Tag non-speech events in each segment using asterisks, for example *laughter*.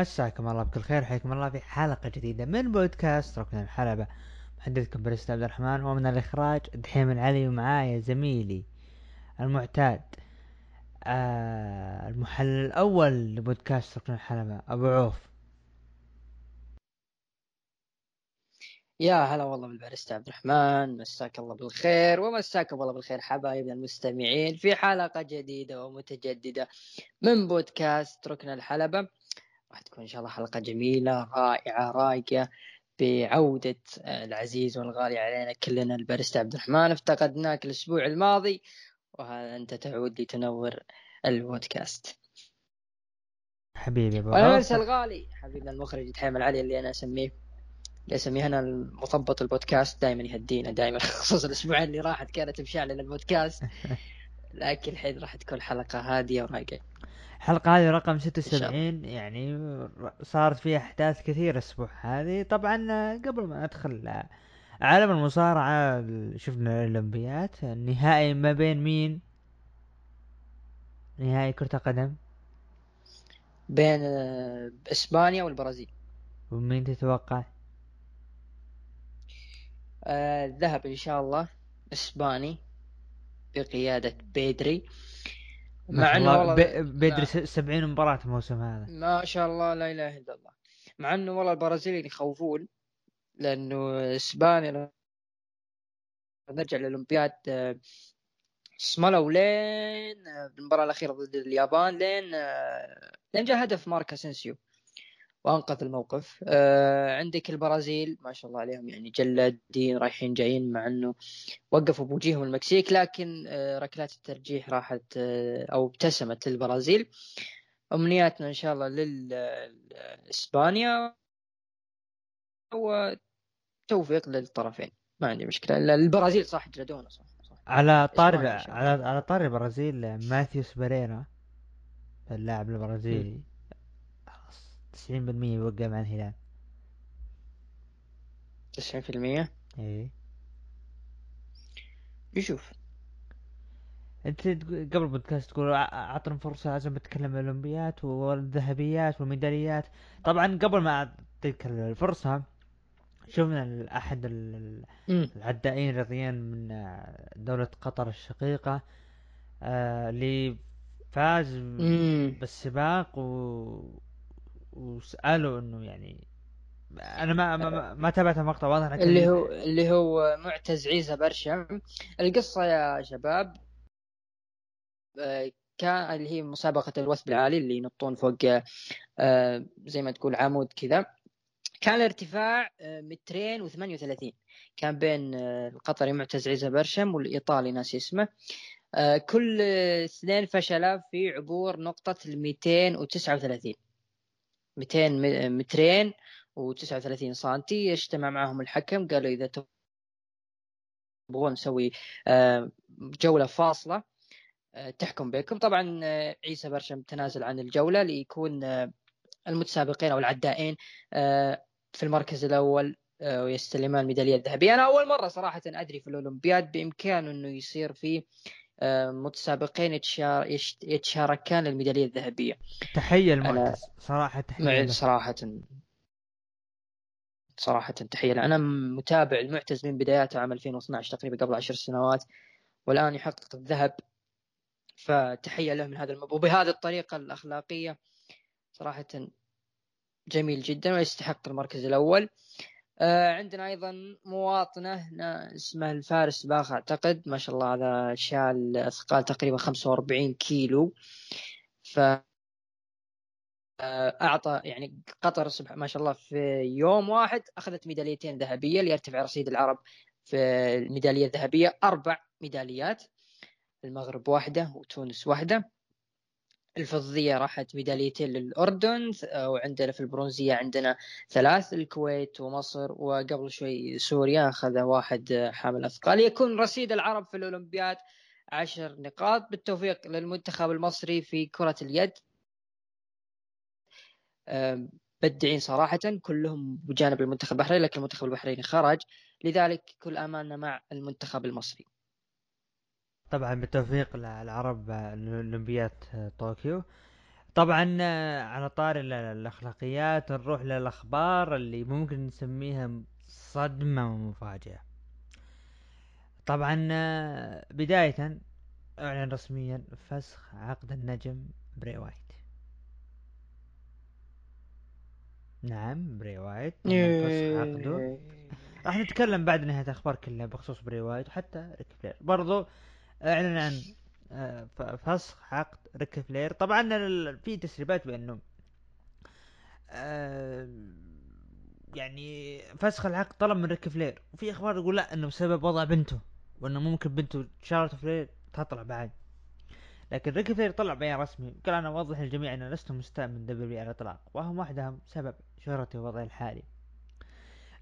مساكم الله بكل خير حياكم الله في حلقة جديدة من بودكاست ركن الحلبة محدثكم بريست عبد الرحمن ومن الإخراج دحيم العلي ومعايا زميلي المعتاد آه المحلل الأول لبودكاست ركن الحلبة أبو عوف. يا هلا والله بالباريستا عبد الرحمن مساك الله بالخير ومساكم الله بالخير حبايبنا المستمعين في حلقة جديدة ومتجددة من بودكاست ركن الحلبة راح تكون إن شاء الله حلقة جميلة رائعة رايقة بعودة العزيز والغالي علينا كلنا الباريستا عبد الرحمن. افتقدناك الأسبوع الماضي وهذا أنت تعود لتنور البودكاست. حبيبي عوف. ننسى الغالي. حبيبنا المخرج تحيم العلي اللي أنا أسميه. اللي أسميه أنا المثبط البودكاست دائما يهدينا دائما *laughs* خصوصا الأسبوعين اللي راحت كانت مشعلة البودكاست. *laughs* لكن الحين راح تكون حلقة هادية ورايقة. الحلقة هذه رقم ستة شاء الله. وسبعين يعني صارت فيها أحداث كثيرة الأسبوع هذه. طبعا آه، قبل ما ندخل آه، عالم المصارعة شفنا الأولمبيات. النهائي ما بين مين؟ نهائي كرة قدم بين آه، إسبانيا والبرازيل. ومين تتوقع؟ آه، الذهب إن شاء الله إسباني بقيادة بيدري. مع إنه الله والله ب- بدري ما- س- سبعين مباراة الموسم هذا. ما شاء الله لا إله إلا الله. مع إنه والله البرازيليين يخوفون لأنه إسبانيا نرجع للأولمبياد آه، صملوا لين آه، بالمباراه الأخيرة ضد اليابان لين آه، لين جاء هدف مارك اسنسيو وأنقذ الموقف. آه، عندك البرازيل ما شاء الله عليهم يعني جلادين رايحين جايين مع إنه وقفوا بوجيههم المكسيك لكن آه، ركلات الترجيح راحت آه، أو ابتسمت للبرازيل أمنياتنا إن شاء الله لإسبانيا وتوفيق للطرفين. ما عندي مشكلة. البرازيل صح جلدونا صح, صح. على الله. على على طاري البرازيل ماثيوس بريرا اللاعب البرازيلي. خلاص 90% يوقع مع الهلال. 90% إيه. يشوف. أنت قبل البودكاست تقول اعطنا فرصة لازم بتكلم عن الاولمبيات والذهبيات والميداليات. طبعا قبل ما اعطيك الفرصة شفنا أحد. العدائين الرياضيين من دولة قطر الشقيقة آه، اللي فاز. بالسباق و... وسألوا إنه يعني أنا ما ما, ما, تابعت المقطع واضح اللي هو اللي هو معتز عيسى برشم. القصة يا شباب آه، كان اللي هي مسابقة الوثب العالي اللي ينطون فوق آه، زي ما تقول عمود كذا. كان الارتفاع آه، مترين وثمانية وثلاثين. كان بين القطري معتز عيسى برشم والإيطالي ناسي اسمه. كل اثنين فشلا في عبور نقطة ال 239 200 م- مترين و39 سنتي اجتمع معهم الحكم قالوا إذا تبغون نسوي آه، جولة فاصلة آه، تحكم بينكم طبعا آه، عيسى برشم تنازل عن الجولة ليكون المتسابقين أو العدائين في المركز الأول آه، ويستلمان الميدالية الذهبية. أنا أول مرة صراحة أدري في الأولمبياد بإمكانه أنه يصير في متسابقين يتشاركان للميدالية الذهبية. تحية أنا- المعتز صراحة تحية مع له. صراحة تحية. أنا متابع المعتز من بداياته عام 2012 تقريبا قبل عشر سنوات والآن يحقق الذهب. فتحية له من هذا المب... وبهذه الطريقة الأخلاقية. صراحة جميل جدا ويستحق المركز الأول. عندنا أيضا مواطنة نا- اسمها الفارس باخ أعتقد ما شاء الله هذا شال أثقال تقريبا 45 كيلو. ف آه، أعطى يعني قطر ما شاء الله في يوم واحد أخذت ميداليتين ذهبية ليرتفع رصيد العرب في الميدالية الذهبية أربع ميداليات. المغرب واحدة وتونس واحدة. الفضية راحت ميداليتين للأردن وعندنا في البرونزية عندنا ثلاث الكويت ومصر وقبل شوي سوريا أخذ واحد حامل أثقال. يكون رصيد العرب في الأولمبياد عشر نقاط. بالتوفيق للمنتخب المصري في كرة اليد. بدعين صراحة كلهم بجانب المنتخب البحريني لكن المنتخب البحريني خرج. لذلك كل آمالنا مع المنتخب المصري. طبعا بالتوفيق للعرب الاولمبياد آه، طوكيو. طبعا آه، على طاري ال- الأخلاقيات نروح للأخبار اللي ممكن نسميها صدمة ومفاجأة. طبعا آه، بداية أعلن رسميا فسخ عقد النجم بري وايت. نعم بري وايت تم فسخ عقده. راح نتكلم بعد نهاية الأخبار كلها بخصوص بري وايت وحتى ريك فلير. برضو اعلن عن آه، فسخ عقد ريك فلير. طبعا في تسريبات بأنه آه، يعني فسخ العقد طلب من ريك فلير. وفي أخبار يقول لا إنه بسبب وضع بنته وإنه ممكن بنته شارلوت فلير تطلع بعد. لكن ريك فلير طلع بيان رسمي قال أنا أوضح للجميع اني لست مستاء من دبليو على الإطلاق وهم وحدهم سبب شهرتي ووضعي الحالي.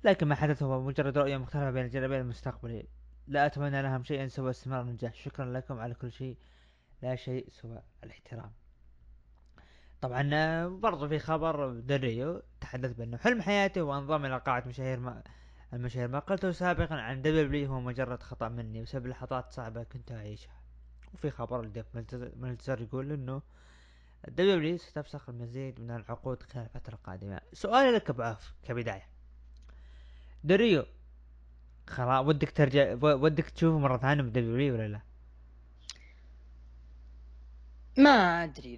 لكن ما حدث هو مجرد رؤية مختلفة بين الجانبين المستقبلي لا أتمنى لهم شيئا سوى استمرار النجاح. شكرا لكم على كل شيء. لا شيء سوى الاحترام. طبعا برضو في خبر دريو تحدث بأنه حلم حياتي هو انضم إلى قاعة مشاهير ما المشاهير ما قلته سابقا عن دبليو هو مجرد خطأ مني بسبب لحظات صعبة كنت أعيشها. وفي خبر لديف ملتزر يقول إنه دبليو ستفسخ المزيد من العقود خلال الفترة القادمة. سؤالي لك ابو عوف كبداية. دريو خلاص ودك ترجع ودك تشوفه مرة ثانية بدبليو ولا لا؟ ما أدري.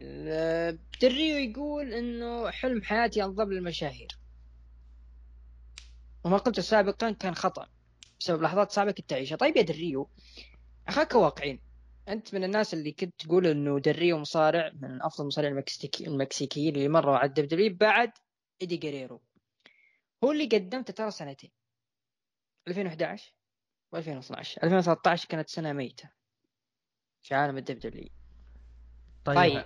دريو يقول إنه حلم حياتي انضم للمشاهير. وما قلت سابقا كان خطأ بسبب لحظات صعبه كنت اعيشها طيب يا دريو خلك واقعي. أنت من الناس اللي كنت تقول إنه دريو مصارع من أفضل المصارعين المكسيكي المكسيكيين اللي مروا على الدبليو بعد إيدي جريرو هو اللي قدمته ترى سنتين. 2011 و2012 2013 كانت سنة ميتة. في عالم الدبليو طيب, طيب.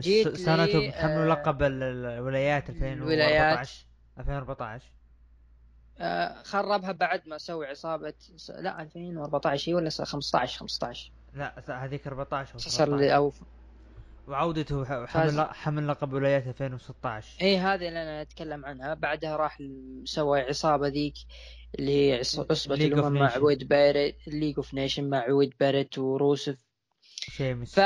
جيت سنته بحمل آه، لقب ال- ال- الولايات؟ 2014 2014 آه، خربها بعد ما سوي عصابة س- لا 2014 هي ولا س- 15 15 لا هذيك 14 أو صار لي 17 أو وعودته. حمل حمل لقب ولايات 2016 اي هذه اللي أنا أتكلم عنها. بعدها راح سوى عصابة ذيك. اللي هي عص- عصبة الأمم. ويد باريت League of Nations مع ويد باريت وروسف. شيمس. ف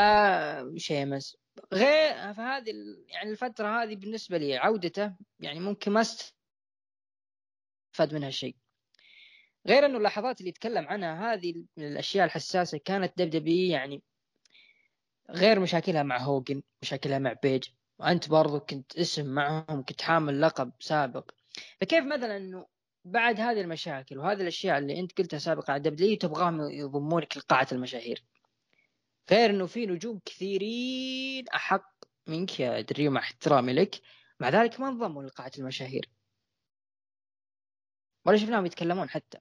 شيمس. غير فهذه يعني الفترة هذه بالنسبة لي عودته يعني ممكن ما استفاد منها شيء. غير إنه اللحظات اللي يتكلم عنها هذه من الأشياء الحساسة كانت دب دبليو يعني غير مشاكلها مع هوجن مشاكلها مع بيج. وأنت برضو كنت اسم معهم كنت حامل لقب سابق. فكيف مثلا إنه بعد هذه المشاكل وهذه الأشياء اللي أنت قلتها سابقا على دبليو تبغاهم يضمونك لقاعة المشاهير. غير إنه في نجوم كثيرين أحق منك يا دريو مع احترامي لك. مع ذلك ما انضموا لقاعة المشاهير. ولا شفناهم يتكلمون حتى.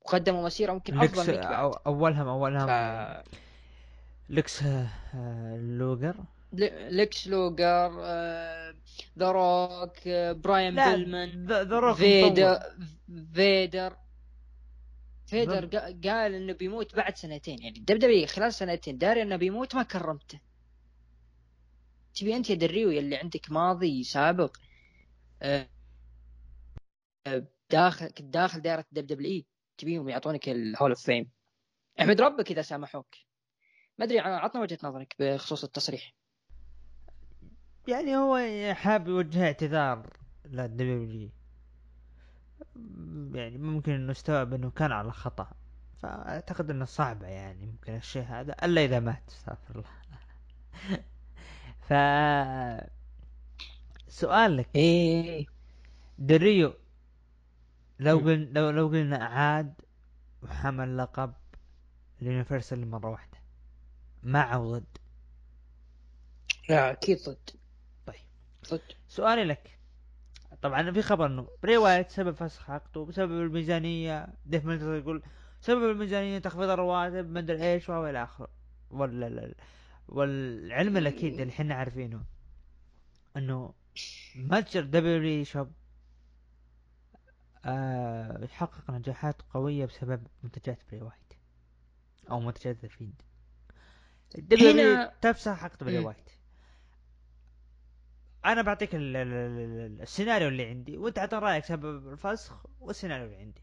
وقدموا مسيرة ممكن أفضل منك بعد. اولهم أولهم. ف... لكس آه، لوجر. ليكس لوجر ذا روك براين بيلمان ذا روك فيدر. فيدر فيدر قال إنه بيموت بعد سنتين يعني دبدبي خلال سنتين داري إنه بيموت ما كرمته. تبي أنت يا دريو يلي عندك ماضي سابق آه، داخل كنت داخل دائرة دب اي تبيهم يعطونك ال Hall of Fame. احمد ربك إذا سامحوك. ما أدري عطنا وجهة نظرك بخصوص التصريح. يعني هو حاب يوجه اعتذار للدبليو جي. يعني ممكن إنه استوعب إنه كان على خطأ. فأعتقد إنه صعبة يعني ممكن الشيء هذا إلا إذا مات استغفر الله. *laughs* ف سؤال لك. إيه دريو لو. قلنا لو لو قلنا عاد وحمل لقب ال Universal مرة واحدة مع أو ضد لا أكيد ضد. سؤالي لك طبعا في خبر إنه بري وايت سبب فسخ عقده بسبب الميزانية ديف ميلتر يقول سبب الميزانية تخفيض الرواتب ما أدري إيش وهو إلى آخره. ولا والعلم الأكيد اللي إحنا عارفينه إنه متجر دبليو Shop آه يحقق نجاحات قوية بسبب منتجات بري وايت أو منتجات الفيند دبليو هنا- تفسخ عقد بري. وايت أنا بعطيك ال- ال- ال- السيناريو اللي عندي وأنت اعطيني رأيك سبب الفسخ والسيناريو اللي عندي.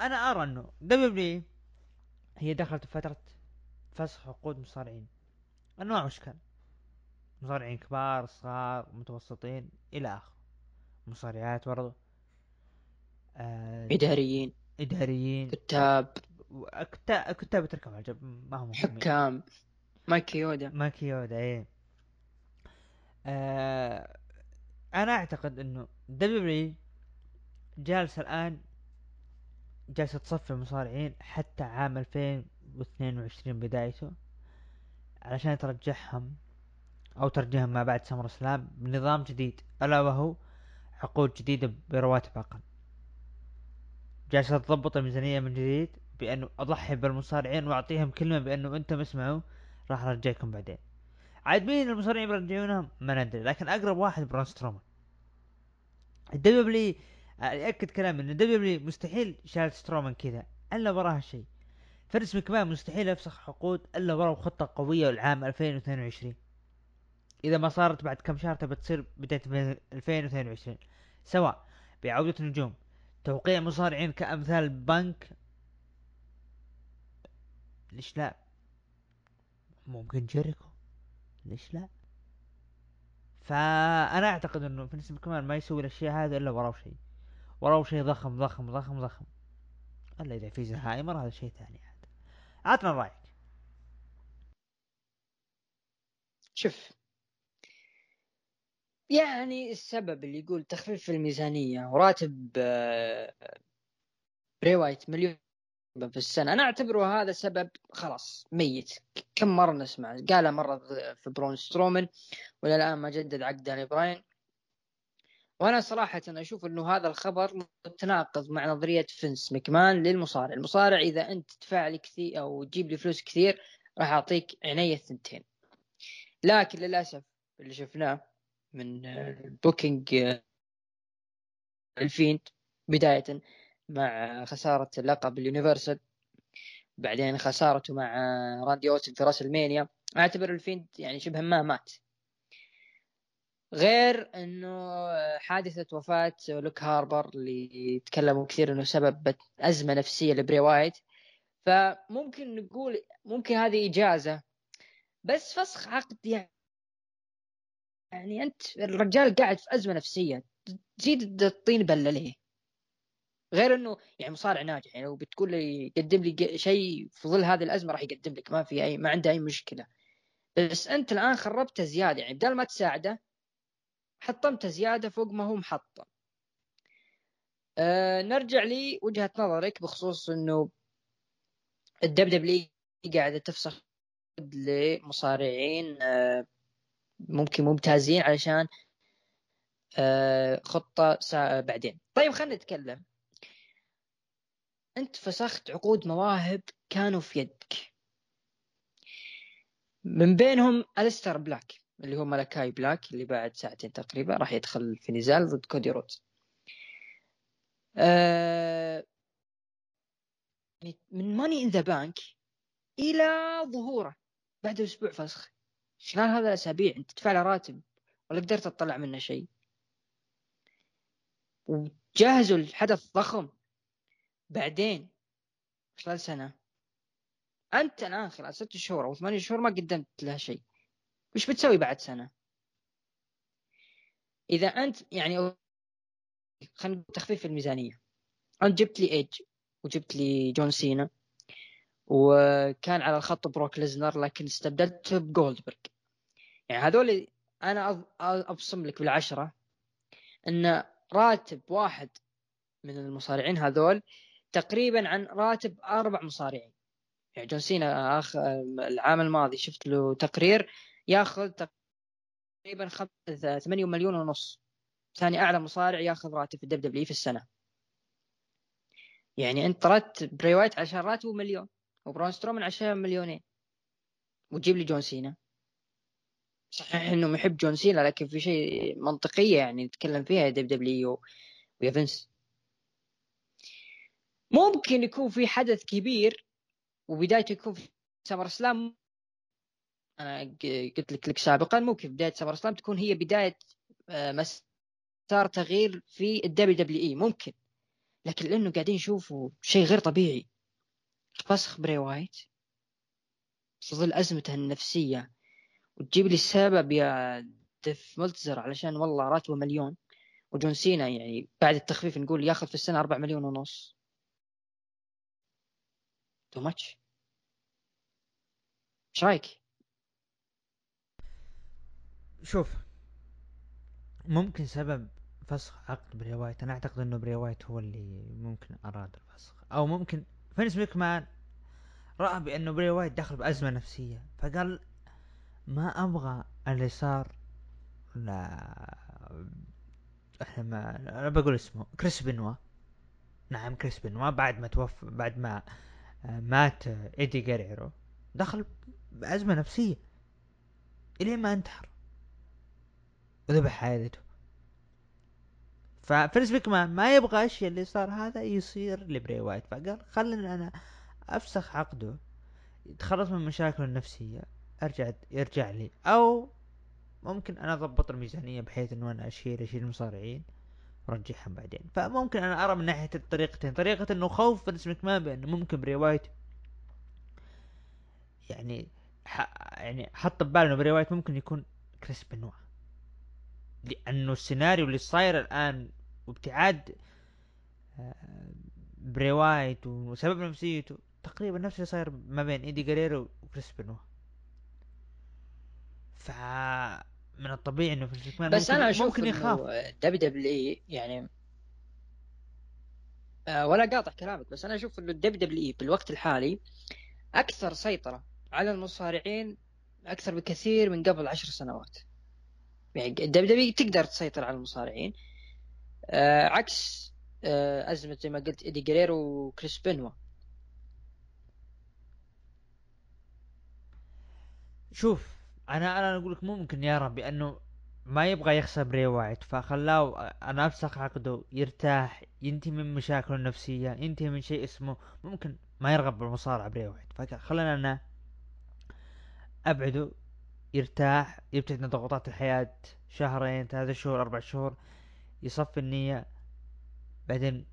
أنا أرى أنه دبليو هي دخلت فترة فسخ عقود مصارعين. أنواع واشكال مصارعين كبار صغار متوسطين إلى آخره. مصارعات برضو. آه إداريين. إداريين. كتاب. كتاب كتاب تركب على الجنب ما هم حكام. ماكي يودا. ماكي يودا إيه. آه أنا أعتقد إنه دبليو جالس الآن جالسة تصفي المصارعين حتى عام 2022 بدايته علشان ترجعهم أو ترجعهم ما بعد سمر سلام بنظام جديد ألا وهو عقود جديدة برواتب أقل. جالسة تضبط الميزانية من جديد بأنه أضحي بالمصارعين وأعطيهم كلمة بأنه أنتم اسمعوا راح أرجعكم بعدين. عاد مين المصارعين بيرجعونهم ما ندري لكن أقرب واحد برون سترومان. الدبليو ياكد كلام إن دبليو مستحيل شال سترومان كذا إلا وراها شيء. فينس مكمان مستحيل يفسخ عقود إلا وراه خطة قوية للعام 2022 إذا ما صارت بعد كم شهر تبى تصير بداية 2022 سواء بعودة نجوم توقيع مصارعين كأمثال بانك ليش لا؟ ممكن جيريكو. ليش لا؟ فأنا أعتقد إنه فينس مكمان ما يسوي الأشياء هذه إلا وراه شيء. وراه شيء ضخم ضخم ضخم ضخم. إلا إذا في زهايمر هذا شيء ثاني عاد. عطنا رأيك. شوف. يعني السبب اللي يقول تخفيف الميزانية وراتب آه، براي وايت مليون في السنة. أنا أعتبره هذا سبب خلاص ميت. كم مرة نسمع؟ قالها مرة في برون سترومن ولا الآن ما جدد عقد داني براين. وأنا صراحة أشوف إنه هذا الخبر متناقض مع نظرية فينس مكمان للمصارع، المصارع إذا أنت تدفع لي كثير أو تجيب لي فلوس كثير راح أعطيك عيني الثنتين. لكن للأسف اللي شفناه من booking الفيند بداية مع خسارة اللقب اليونيفرسال بعدين خسارته مع راندي أوتن في راسلمانيا أعتبر الفيند يعني شبه ما مات. غير إنه حادثة وفاة لوك هاربر اللي تكلموا كثير إنه سبب أزمة نفسية لبراي وايت. فممكن نقول ممكن هذه إجازة. بس فسخ عقد يعني يعني أنت الرجال قاعد في أزمة نفسية. تزيد الطين بله ليه غير إنه يعني مصارع ناجح يعني لو بتقول لي قدم لي شيء في ظل هذه الأزمة راح يقدم لك ما في اي ما عنده أي مشكلة. بس أنت الآن خربته زيادة يعني بدل ما تساعده حطمته زيادة فوق ما هو محطم. أه نرجع لي وجهة نظرك بخصوص إنه الدب دبليو قاعدة تفسخ لمصارعين أه ممكن ممتازين علشان أه خطة بعدين. طيب خلينا نتكلم. أنت فسخت عقود مواهب كانوا في يدك. من بينهم أليستر بلاك اللي هو مالاكاي بلاك اللي بعد ساعتين تقريبا راح يدخل في نزال ضد كودي رودز آه من Money in the Bank إلى ظهوره بعد أسبوع فسخ. خلال هذا الأسابيع؟ أنت تدفع له راتب ولا قدرت تطلع منه شيء. وجهزوا الحدث ضخم. بعدين خلال سنة. أنت الآن خلال ست شهور أو ثمانية شهور ما قدمت له شيء. وش بتسوي بعد سنة؟ إذا أنت يعني خلينا تخفيف الميزانية. أنت جبت لي ايج وجبت لي جون سينا وكان على الخط بروك ليسنر لكن استبدلته بجولدبرغ. يعني هذول أنا أبصم لك بالعشرة إن راتب واحد من المصارعين هذول تقريبا عن راتب أربع مصارعين. يعني جون سينا اخ العام الماضي شفت له تقرير ياخذ تقريبا 8 مليون ونص. ثاني أعلى مصارع ياخذ راتب في الدبليو دبليو في السنة. يعني أنت راتب براي وايت عشان راتبه مليون وبرون سترومان عشان مليونين. وتجيب لي جون سينا. صحيح إنه محب جون سينا لكن في شيء منطقية يعني نتكلم فيها دبليو دبليو ويا فينس ممكن يكون في حدث كبير وبدايته يكون في سمر سلام. أنا قلت لك لك سابقا ممكن بداية سمر سلام تكون هي بداية آه، مسار تغيير في الدبليو دبليو إي. ممكن. لكن لأنه قاعدين نشوفوا شيء غير طبيعي. فسخ براي وايت. في ظل أزمته النفسية. وتجيب لي السبب يا ديف ملتزر علشان والله راتبه مليون. وجون سينا يعني بعد التخفيف نقول ياخذ في السنة 4 مليون ونص. too much إيش رايك؟ شوف ممكن سبب فسخ عقد براي وايت أنا أعتقد إنه براي وايت هو اللي ممكن أراد الفسخ. أو ممكن فينس مكمان رأى بأنه براي وايت دخل بأزمة نفسية فقال ما أبغى اللي صار لا إحنا ما أنا بقول اسمه كريس بنوا نعم كريس بنوا بعد ما توفى بعد ما مات إيدي جيريرو دخل بأزمة نفسية إلين ما انتحر. وذبح حياته ففينس مكمان ما يبغى الشيء اللي صار هذا يصير لبراي وايت. فقال خلني أنا أفسخ عقده يتخلص من مشاكله النفسية أرجع يرجع لي. أو ممكن أنا أضبط الميزانية بحيث إنه أنا أشيل أشيل المصارعين. ورجعهم بعدين. فممكن أنا أرى من ناحية الطريقتين طريقة إنه خوف فينس مكمان بأنه ممكن براي وايت يعني ح... يعني حط بباله إنه براي وايت ممكن يكون كريس بنوا لأنه السيناريو اللي صاير الآن وابتعاد آه، براي وايت وسبب نفسيته تقريبا نفس اللي صاير ما بين إيدي جيريرو وكريس بنوا ف من الطبيعي إنه فينس مكمان بس ممكن أنا أشوف ممكن يخاف. دبليو دبليو إي يعني آه ولا قاطع كلامك بس أنا أشوف إنه الدبليو دبليو إي بالوقت الحالي أكثر سيطرة على المصارعين أكثر بكثير من قبل عشر سنوات. يعني دبليو دبليو تقدر تسيطر على المصارعين آه عكس آه أزمة زي ما قلت ايدي جيريرو وكريس بنوا شوف أنا أنا أقول لك ممكن يرى بانه ما يبغى يخسر براي وايت فخلاه أنا أفسخ عقده يرتاح ينتهي من مشاكله النفسية ينتهي من شيء اسمه ممكن ما يرغب بالمصارعة بري وايت فخلنا أنا أبعده يرتاح يبتعد عن ضغوطات الحياة شهرين ثلاثة شهور أربع شهور يصفي النية بعدين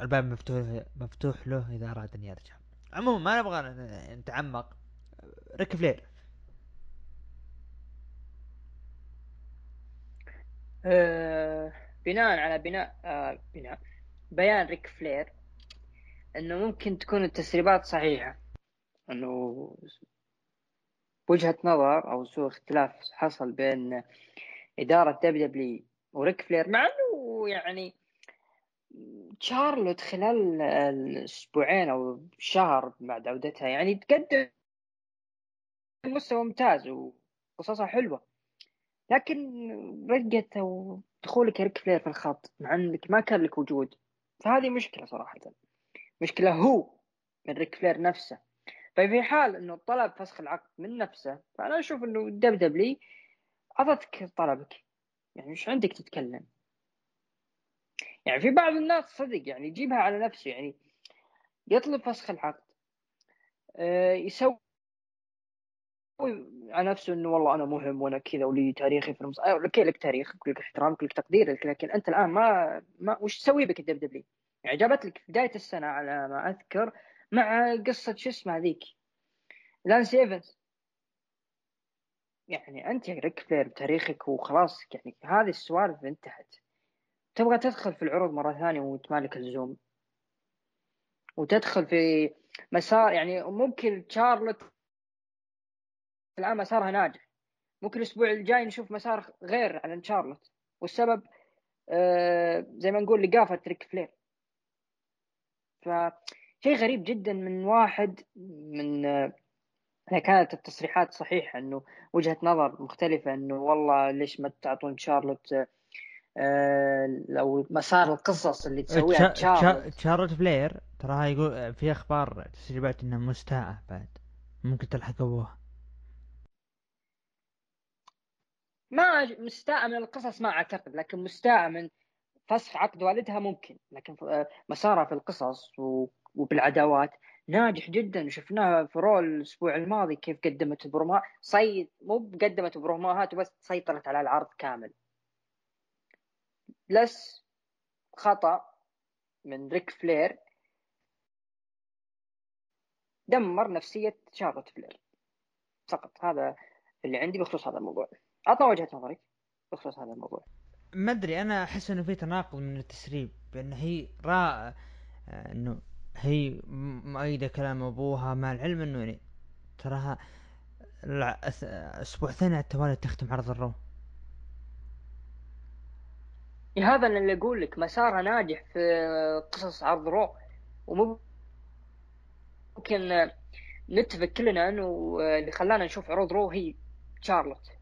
الباب مفتوح مفتوح له إذا أراد أن يرجع. عموما ما نبغى نتعمق. ريك فلير. أه بناء على بناء آه بناء بيان ريك فلير إنه ممكن تكون التسريبات صحيحة. إنه وجهة نظر أو سوء اختلاف حصل بين إدارة WW وريك فلير مع أنه يعني شارلوت خلال الأسبوعين أو شهر بعد عودتها يعني تقدم مستوى ممتاز وقصصها حلوة. لكن رقت أو دخولك ريك فلير في الخط مع أنك ما كان لك وجود. فهذه مشكلة صراحة. مشكلة هو من ريك فلير نفسه. ففي حال إنه طلب فسخ العقد من نفسه فأنا أشوف إنه دب دبلي أعطتك طلبك. يعني مش عندك تتكلم؟ يعني في بعض الناس صدق يعني يجيبها على نفسه يعني يطلب فسخ العقد. أه يسوي على نفسه إنه والله أنا مهم وأنا كذا ولي تاريخي في المص... أوكي لك تاريخ لك احترامك لك تقديرك لكن أنت الآن ما ما وش تسوي بك الدب دبلي؟ يعني جابت لك بداية السنة على ما أذكر مع قصة شو اسمه ذيك؟ لانس ايفنز يعني أنت يا ريك فلير بتاريخك وخلاص يعني هذه السوالف انتهت. تبغى تدخل في العروض مرة ثانية وتمالك الزوم. وتدخل في مسار يعني ممكن شارلوت الآن مسارها ناجح. ممكن الأسبوع الجاي نشوف مسار غير عن شارلوت والسبب آه زي ما نقول لقافة ريك فلير ف شيء غريب جدا من واحد من كانت التصريحات صحيحة إنه وجهة نظر مختلفة إنه والله ليش ما تعطون شارلوت آه لو مسار القصص اللي تسويها شارلوت شارلوت فلير تراها يقول في أخبار تسريبات إنها مستاءة بعد. ممكن تلحق أبوها. ما مستاءة من القصص ما أعتقد لكن مستاءة من فسخ عقد والدها ممكن. لكن آه، مسارها في القصص وبالعداوات ناجح جدا. شفناها في رول الأسبوع الماضي كيف قدمت بروما صيد مو قدمت بروماهات وبس سيطرت على العرض كامل. plus خطأ من ريك فلير. دمر نفسية شارلوت فلير. فقط هذا اللي عندي بخصوص هذا الموضوع. عطنا وجهة نظرك بخصوص هذا الموضوع. ما أدري أنا أحس إنه في تناقض من التسريب بان هي را آه، إنه هي مؤيدة كلام أبوها مع العلم إنه يعني تراها أسبوع ثاني على التوالي تختم عرض الرو. هذا اللي أقول لك مسارها ناجح في قصص عرض رو وممكن نتفق كلنا إنه اللي خلانا نشوف عروض رو هي شارلوت.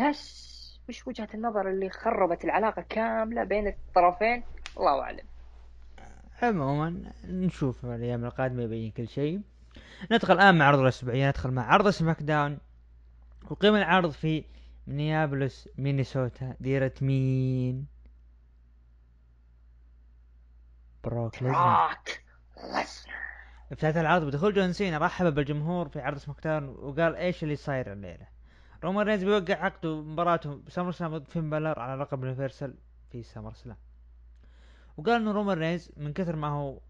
بس وش وجهة النظر اللي خربت العلاقة كاملة بين الطرفين؟ الله أعلم. عموما نشوف الأيام القادمة يبين كل شيء. ندخل الآن مع عرض الأسبوعية ندخل مع عرض سماك داون. وقيم العرض في مينيابلس مينيسوتا. ديرة مين؟ بروك ليسنر. افتتح العرض بدخول جون سينا. رحب بالجمهور في عرض سماك داون وقال إيش اللي صاير الليلة. رومان رينز بيوقع عقده مباراته بسمر سلام ضد فين بالر على لقب يونيفرسال في سمر سلام. وقال انه رومان رينز من كثر ما هو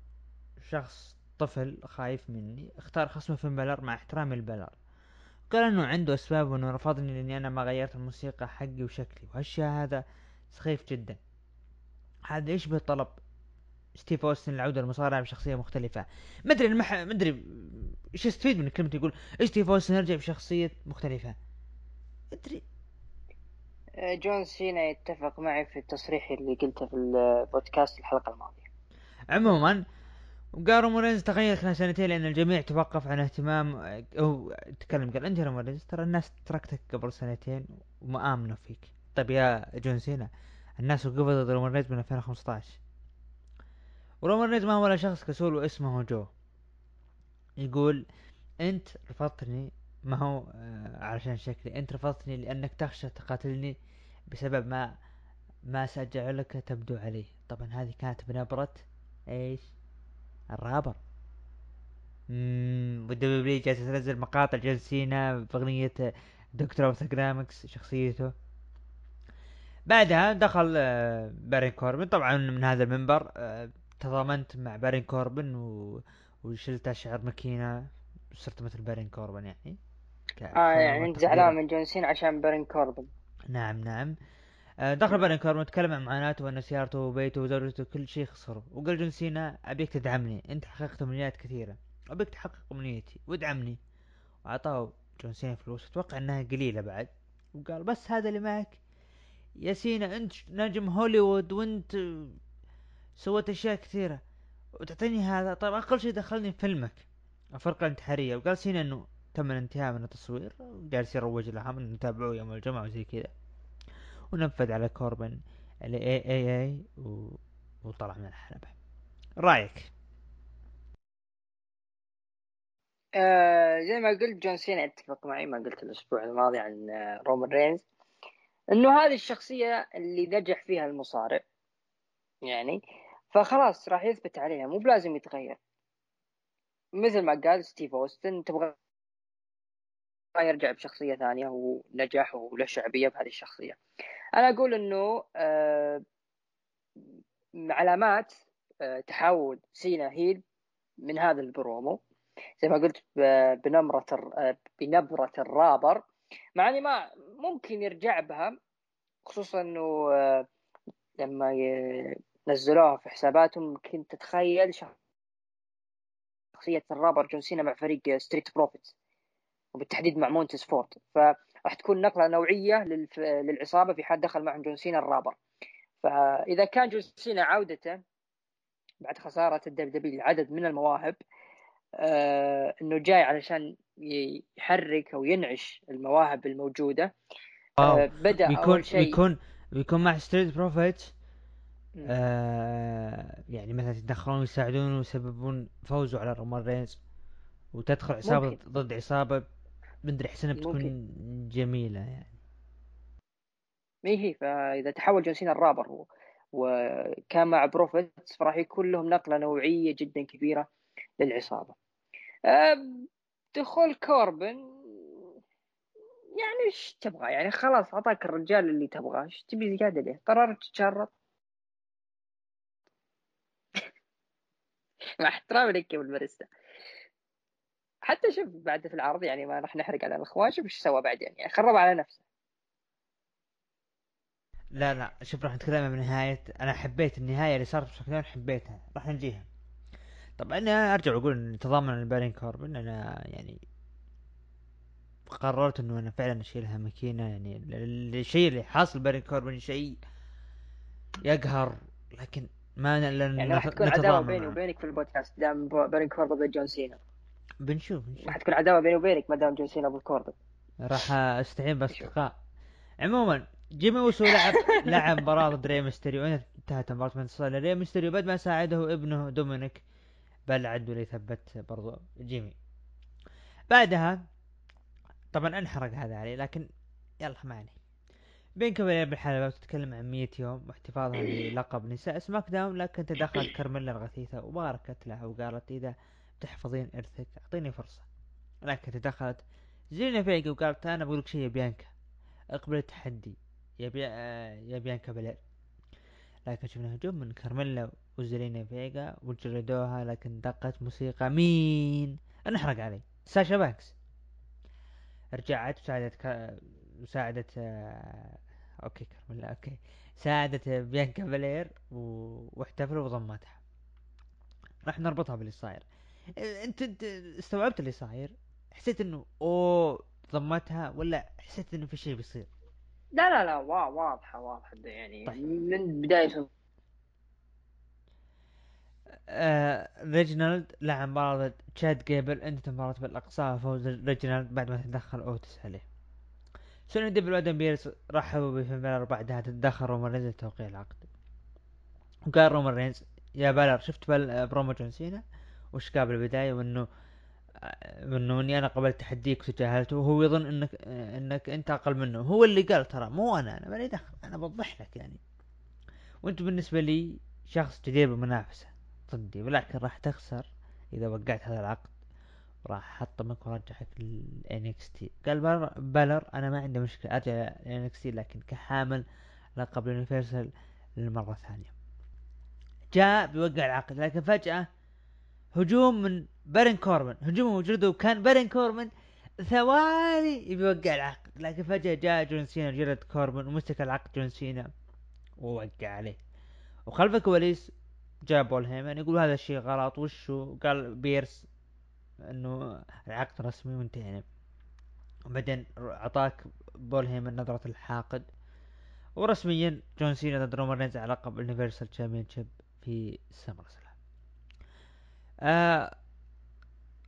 شخص طفل خايف مني اختار خصمه فين بالر مع احترامي لبالر قال إنه عنده أسباب وإنه رفضني لأني أنا ما غيرت الموسيقى حقي وشكلي وهالشيء هذا سخيف جدا. هذا يشبه طلب ستيف أوستن العودة للمصارعه بشخصية مختلفة. ما أدري ما أدري إيش استفيد من كلمة يقول ستيف أوستن يرجع بشخصية مختلفة؟ ادري آه، جون سينا يتفق معي في التصريح اللي قلته في البودكاست الحلقة الماضية. عموما وقال رومان رينز تغير خلال سنتين لأن الجميع توقف عن اهتمام أو تكلم قال انت يا رومان رينز ترى الناس تركتك قبل سنتين وما امنوا فيك. طيب يا جون سينا الناس وقفوا ضد رومان رينز من 2015 ورومان رينز ما هو ولا شخص كسول واسمه جو يقول أنت رفضتني ما هو آه، علشان شكلي. أنت رفضتني لأنك تخشى تقاتلني بسبب ما ما سأجعلك تبدو عليه. طبعا هذه كانت بنبرة إيش؟ الرابر. والدبليو جالسة تنزل مقاطع جون سينا بأغنية دكتور أوف شخصيته. بعدها دخل آه، بارين كوربن. طبعا من هذا المنبر آه، تضامنت مع بارين كوربن. وشلت أشعر ماكينة صرت مثل بارين كوربن يعني. آه يعني انت زعلان من جون سينا عشان بارون كوربن. نعم نعم. آه، دخل بارون كوربن تكلم عن معاناته وأن سيارته وبيته وزوجته كل شيء خسره وقال جون سينا أبيك تدعمني أنت حققت أمنيات كثيرة. أبيك تحقق أمنيتي وادعمني. وأعطاه جون سينا فلوس. أتوقع إنها قليلة بعد. وقال بس هذا اللي معك. يا سينا أنت نجم هوليوود وأنت سويت أشياء كثيرة. وتعطيني هذا؟ طيب أقل شيء دخلني في فيلمك. الفرقه الانتحاريه وقال سينا إنه تم الانتهاء من التصوير جالس يروج لها منتم تابعوه يوم الجمعة وزي كذا. ونفذ على كوربن ال AA و... وطلع من الحلبة. رأيك؟ آه زي ما قلت جون سينا اتفق معي ما قلت الأسبوع الماضي عن آه، رومان رينز إنه هذه الشخصية اللي نجح فيها المصارع يعني. فخلاص راح يثبت عليها مو بلازم يتغير. مثل ما قال ستيف أوستن تبغى يرجع بشخصية ثانية ونجح وله شعبية بهذه الشخصية. أنا أقول أنه آه، علامات آه، تحول سينا heel من هذا البرومو. زي ما قلت بنمرة آه، بنبرة الرابر. مع إني ما ممكن يرجع بها خصوصا إنه لما نزلوها في حساباتهم ممكن تتخيل شخصية الرابر جون سينا مع فريق Street Profits وبالتحديد مع مونتس فورد. فراح تكون نقلة نوعية للعصابة في حال دخل معهم جون سينا الرابر فإذا كان جون سينا عودته بعد خسارة ال WWE لعدد من المواهب آه إنه جاي علشان يحرك أو ينعش المواهب الموجودة. آه بدأ بيكون اول شيء بيكون بيكون مع Street Profits. آه يعني مثلا يتدخلون ويساعدون ويسببون فوزه على رومان رينز وتدخل عصابة ضد عصابة مدري أحس إنها بتكون جميلة يعني. إي هي فإذا تحول جون سينا الرابر و... وكان مع Profits فراح يكون لهم نقلة نوعية جدا كبيرة للعصابة. دخول كوربن يعني إيش تبغى؟ يعني خلاص أعطاك الرجال اللي تبغاه. إيش تبي زيادة ليه؟ قررت تتشرط *laughs* مع احترامي لك يا بالبرستا حتى شوف بعد في العرض يعني ما راح نحرق على الأخوان شوف إيش سوى بعدين يعني خرب على نفسه. لا لا شوف راح نتكلم من نهاية أنا حبيت النهاية اللي صارت بشكل حبيتها راح نجيها. طبعا أنا أرجع وأقول ان تضامن البارين كوربن أنا يعني قررت إنه أنا فعلا أشيلها ماكينة يعني الشيء اللي حاصل بارين كوربن شيء يقهر لكن ما لن يعني راح تكون عداوة بيني وبينك في البودكاست دام بارين كوربن ضد جون سينا. بنشوف بنشوف. راح تكون عداوة بيني وبينك ما دام جون سينا بالكوربن راح أستعين باصدقاء عموما جيمي أوسو لعب *laughs* لعب مباراة ضد ري ميستيريو. انتهت المباراة من انتصار لري ميستيريو. بعد ما ساعده ابنه دومينيك بل عدوا لي ثبت برضو جيمي. بعدها طبعا انحرق هذا علي لكن يلا ما عليه. بيانكا بلير بالحلبة تتكلم عن 100 يوم واحتفاظها بلقب نساء SmackDown لكن تدخلت كارميلا الغثيثة وباركت لها وقالت إذا تحفظين إرثك أعطيني فرصة. لكن تدخلت زلينا فيجا وقالت أنا بقول لك شيء يا بيانكا. اقبل التحدي. يا بي... يا بيانكا بلير. لكن شفنا هجوم من كارميلا وزلينا فيجا وجلدوها لكن دقت موسيقى مين؟ نحرق علي. ساشا بانكس رجعت وساعدت ك... وساعدت آه، okay كارميلا okay. ساعدت بيانكا بلير و... واحتفلوا وضمتها راح نربطها باللي صاير. انت انت استوعبت اللي صاير؟ حسيت انه اوه ضمتها ولا حسيت انه في شيء بيصير؟ لا لا لا واضحة واضحة. يعني طيب. من بداية آه ريجنالد لعب مباراة تشاد جيبل انتهت المباراة بالاقصاء فوز ريجنالد بعد ما تدخل أوتس عليه. سونيا ديفيل وادم بيرس رحبوا بفين بالر بعدها تدخل رومان رينز لتوقيع العقد. وقال رومان رينز يا بالر شفت بل برومو جون سينا؟ وش قال بالبداية وإنه انه إني أنا قبلت تحديك وتجاهلته وهو يظن إنك إنك أنت أقل منه. هو اللي قال ترى مو أنا أنا مالي دخل أنا بوضح لك يعني. وأنت بالنسبة لي شخص جدير بالمنافسة ضدي ولكن راح تخسر إذا وقعت هذا العقد. وراح احطمك وارجعك لل NXT قال بالر أنا ما عندي مشكلة أرجع لل NXT لكن كحامل لقب ال Universal للمرة الثانية. جاء بيوقع العقد لكن فجأة هجوم من بارين كوربن. هجوم وجوده كان بارين كوربن. ثواني يبي يوقع العقد. لكن فجأة جاء جون سينا جرد كوربن ومسك العقد جون سينا. ووقع عليه. وخلف الكواليس جاء بول هيمن يقول هذا الشيء غلط. وشو؟ قال بيرس إنه العقد رسمي وانتهينا وبعدين أعطاك بول هيمن نظرة الحاقد. ورسميا جون سينا ضد رومان على لقب ال Universal Championship في Summer آه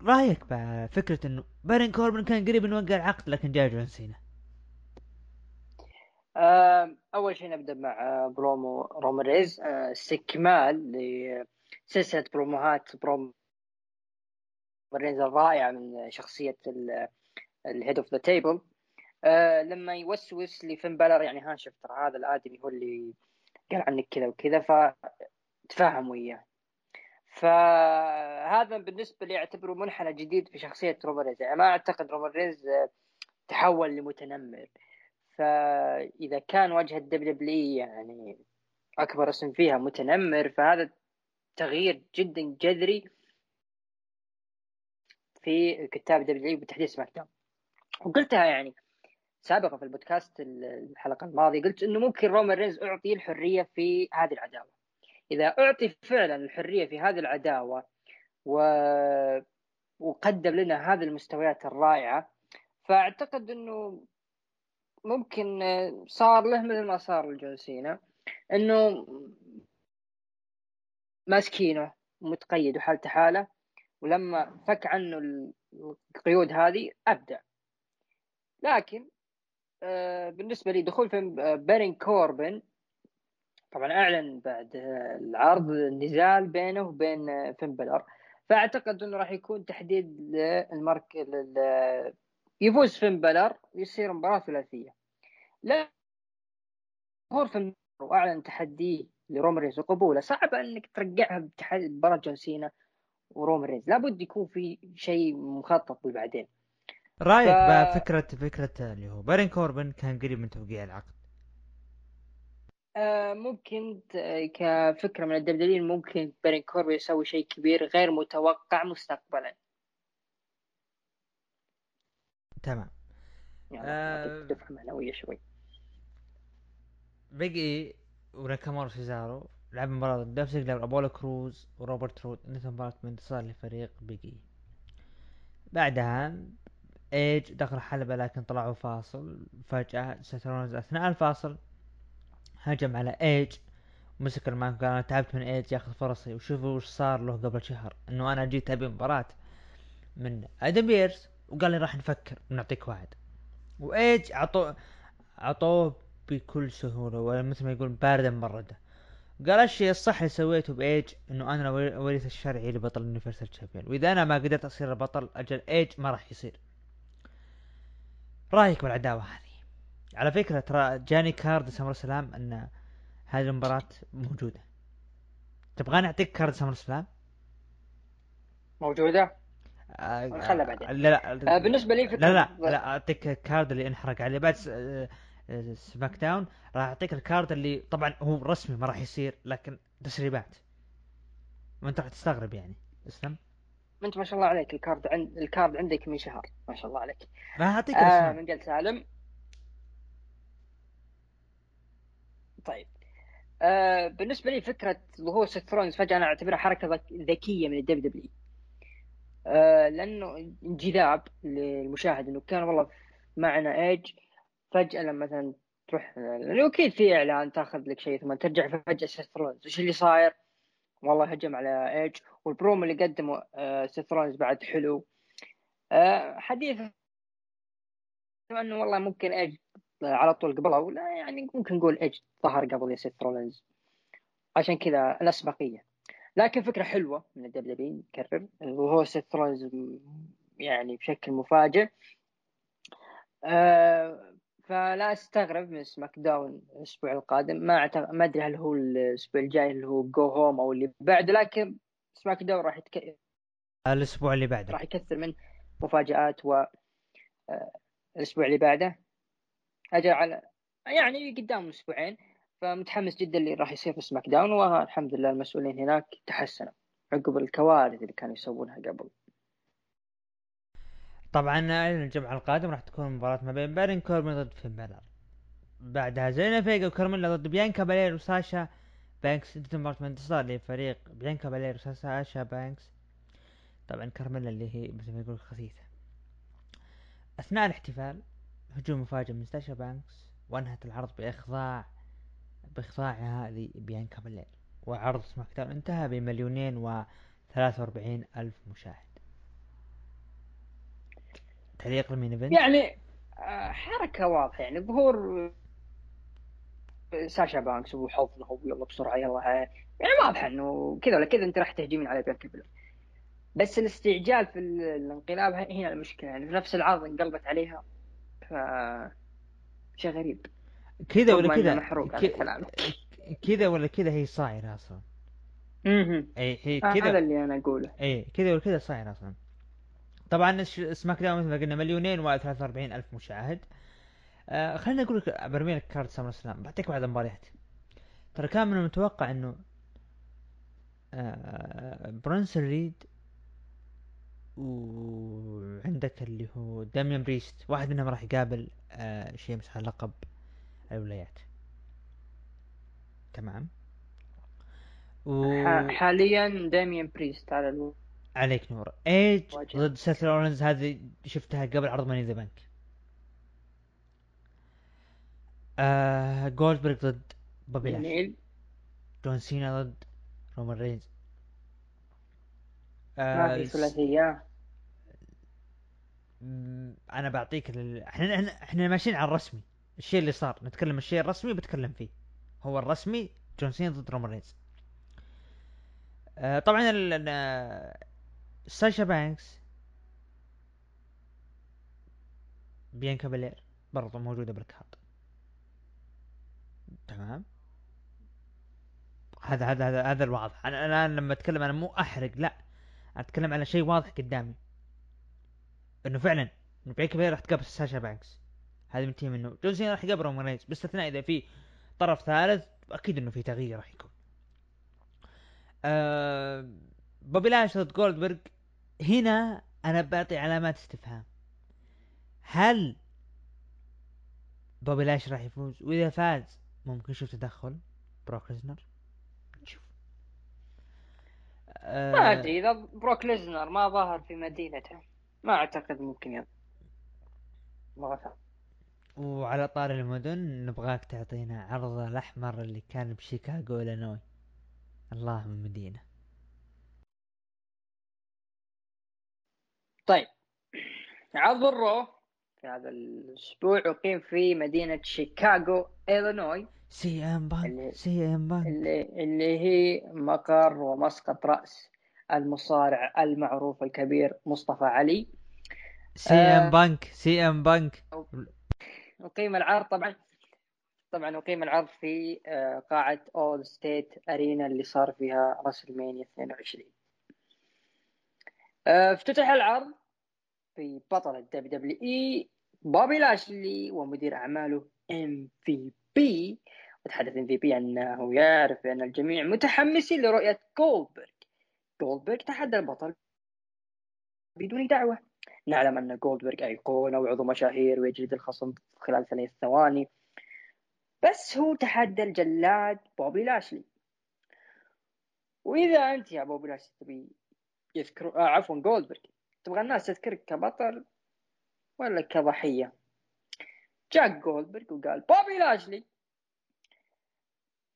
رأيك بفكرة إنه بارين كوربن كان قريب إنه يوقع العقد لكن جاء جون سينا. أول شيء نبدأ مع برومو رومريز استكمال لسلسلة بروموهات برومو رينز الرائعة من شخصية ال Head of the Table لما يوسوس لفين بالر يعني ها ترى هذا الآدمي هو اللي قال عنك كذا وكذا فتفاهم وياه. فهذا بالنسبة لي أعتبره منحنى جديد في شخصية رومان رينز يعني ما أعتقد رومان رينز تحول لمتنمر. فإذا كان واجهه ال WWE يعني أكبر اسم فيها متنمر فهذا تغيير جدا جذري في كتاب WWE بالتحديد سماك وقلتها يعني سابقا في البودكاست الحلقة الماضية قلت إنه ممكن رومان رينز أعطي الحرية في هذه العداوة. إذا أعطي فعلا الحرية في هذه العداوة و... وقدم لنا هذه المستويات الرائعة فأعتقد إنه ممكن صار له مثل ما صار لجون سينا إنه ماسكينه متقيد وحالته حالة ولما فك عنه القيود هذه أبدع. لكن آه، بالنسبة لي دخول في بارين كوربن طبعا أعلن بعد العرض النزال بينه وبين فين بالر فأعتقد إنه راح يكون تحديد للمارك يفوز فين بالر يصير مباراة ثلاثية. لا ظهور فين وأعلن تحديه لرومان رينز وقبوله. صعب إنك ترجعها بمباراه جون سينا ورومان رينز لابد يكون في شيء مخطط بعدين رأيك ف... بفكره فكرة اللي هو بارون كوربن كان قريب من توقيع العقد؟ ممكن كفكرة من ال WWE ممكن بارون كوربن يسوي شيء كبير غير متوقع مستقبلا. تمام. يعني آه. أعطيك دفعه معنوية شوي. بيج إي وناكامورا سيزارو لعب مباراة ضد دولف زيجلر ابولو كروز وروبرت رود انتهت مباراة بانتصار لفريق بيج إي بعدها إيج دخل الحلبة لكن طلعوا فاصل. فجأة سترونز أثناء الفاصل هجم على إيج مسك المايك وقال أنا تعبت من إيج ياخذ فرصي وشوفوا وش صار له قبل شهر. إنه أنا جيت أبي مباراة من آدم بيرس وقال لي راح نفكر ونعطيك وعد. وإيج عطوه عطوه بكل سهولة ومثل ما يقول باردا مبردة قال الشيء الصح اللي سويته بإيج إنه أنا الوريث الشرعي لبطل ال Universal champion وإذا أنا ما قدرت أصير البطل أجل إيج ما راح يصير. رأيك بالعداوة هذه؟ على فكرة ترى جاني card سمر سلام إن هذه المباراة موجودة. تبغاني أعطيك card سمر سلام؟ موجودة؟ آه نخلها بعدين. لا لا آه، بالنسبة لي فكره لا لا لا أعطيك ال card اللي انحرق عليه. بعد آه، آه، سماك داون راح أعطيك ال card اللي طبعا هو رسمي ما راح يصير لكن تسريبات. وأنت راح تستغرب يعني. اسلم أنت ما شاء الله عليك. ال card عند ال card عندك من شهر. ما شاء الله عليك. راح أعطيك آه من قال سالم. طيب. آه بالنسبة لي فكرة ظهور سيث رولينز فجأة أنا أعتبرها حركة ذك- ذكية من ال WWE لأنه انجذاب للمشاهد إنه كان والله معنا ايج فجأة لما مثلا تروح لأنه أكيد في إعلان تأخذ لك شيء ثم ترجع فجأة سيث رولينز إيش اللي صاير؟ والله هجم على ايج والبرومو اللي قدمه آه سيث رولينز بعد حلو. آه حديث إنه والله ممكن ايج على طول قبله ولا يعني ممكن نقول ايج ظهر قبل سيث رولينز. عشان كذا الأسبقية. لكن فكرة حلوة من ال WWE نكرر وهو سيث رولينز يعني بشكل مفاجئ. آه فلا أستغرب من سماك داون الأسبوع القادم. ما أعتقد ما أدري هل هو الأسبوع الجاي اللي هو go home أو اللي بعده لكن سماك داون راح يتك... الأسبوع اللي بعده. راح يكثر من مفاجآت و آه، الأسبوع اللي بعده. أجل على يعني قدام أسبوعين فمتحمس جدا اللي راح يصير في سماك داون والحمد لله المسؤولين هناك تحسنوا عقب الكوارث اللي كانوا يسوونها قبل. طبعا الجمعة القادم راح تكون مباراة ما بين بارين كوربن ضد فين بالر بعدها زيلينا فيجا وكارميلا ضد بيانكا بلير وساشا بانكس. انتهت مباراة انتصار لفريق بيانكا بلير وساشا بانكس. طبعا كارميلا اللي هي مثل ما يقول خسيسة. أثناء الاحتفال هجوم مفاجئ من ساشا بانكس وانهت العرض باخضاع باخضاعها لبيانكا بلير وعرض سماك داون انتهى بمليونين و 43 ألف مشاهد. تعليق ال main event؟ يعني آه، حركة واضحة. يعني ظهور ساشا بانكس وحضنه ويلا بسرعة يلا ها- يعني واضحه إنه كذا ولا كذا أنت راح تهجمين على بيانكا بلير بس الاستعجال في ال- الانقلاب هنا المشكلة. يعني في نفس العرض انقلبت عليها ف شيء غريب. كذا ولا كذا؟ محروق كذا ولا كذا هي صايرة أصلا. مهم. إي هي آه، هذا كذا اللي أنا أقوله. إي كذا ولا كذا صاير أصلا. طبعا سماك داون مثل ما قلنا مليونين و 43 ألف مشاهد. آه خليني أقول لك برمي لك card سمر سلام. بعطيك بعض المباريات. ترى كان من المتوقع إنه آه برونسون ريد وعندك اللي هو داميان بريست. واحد منهم راح يقابل آه شيمس على لقب الولايات. تمام؟ و... حاليا داميان بريست على ألو... عليك نور. ايج واجه. ضد سيث رولينز هذه شفتها قبل عرض Money in the Bank آه جولدبرغ ضد جميل. جون سينا ضد رومان رينز ما آه في س- ثلاثية. م- أنا بعطيك ال... إحنا إحنا ماشيين على الرسمي. الشيء اللي صار نتكلم الشيء الرسمي بتكلم فيه. هو الرسمي جون سينا ضد رومان رينز. آه طبعا ال... ساشا بانكس بيانكا بلير برضو موجودة بال card تمام؟ هذا هذا هذا الواضح. أنا الآن لما أتكلم أنا مو أحرق لا. أتكلم على شيء واضح قدامي. إنه فعلا بيانكا بلير راح تقابل ساشا بانكس. هذه منتهي منه جون سينا راح يقابل رومان رينز باستثناء إذا في طرف ثالث أكيد إنه في تغيير راح يكون. آه بوبي لاشلي ضد جولدبرغ. هنا أنا بعطي علامات استفهام. هل بوبي لاشلي راح يفوز؟ وإذا فاز ممكن نشوف تدخل بروك ليسنر؟ نشوف. ما آه، أدري إذا بروك ليسنر ما ظهر في مدينته. ما أعتقد ممكن يظهر وعلى طار المدن نبغاك تعطينا عرض الأحمر اللي كان بشيكاغو إلينوي. اللهم مدينة. طيب. عرض ال Raw في هذا الأسبوع أقيم في مدينة شيكاغو إلينوي. CM Punk CM Punk. اللي اللي هي مقر ومسقط رأس. المصارع المعروف الكبير مصطفى علي. سي آه. ام Punk CM Punk. اقيم العرض طبعا. طبعا اقيم العرض في آه، قاعة Allstate Arena اللي صار فيها WrestleMania 22 آه، افتتح العرض في بطل ال WWE بوبي لاشلي ومدير أعماله MVP. وتحدث MVP أنه يعرف ان الجميع متحمسين لرؤية جولدبرغ جولدبرغ تحدى البطل بدون دعوة. نعلم أن جولدبرغ أيقونة وعضو مشاهير ويجلد الخصم خلال ثلاث ثواني بس هو تحدى الجلاد بوبي لاشلي. وإذا أنت يا بوبي لاشلي تبي يذكر آه عفوا جولدبرغ تبغى الناس تذكرك كبطل ولا كضحية؟ جاك جولدبرغ وقال بوبي لاشلي.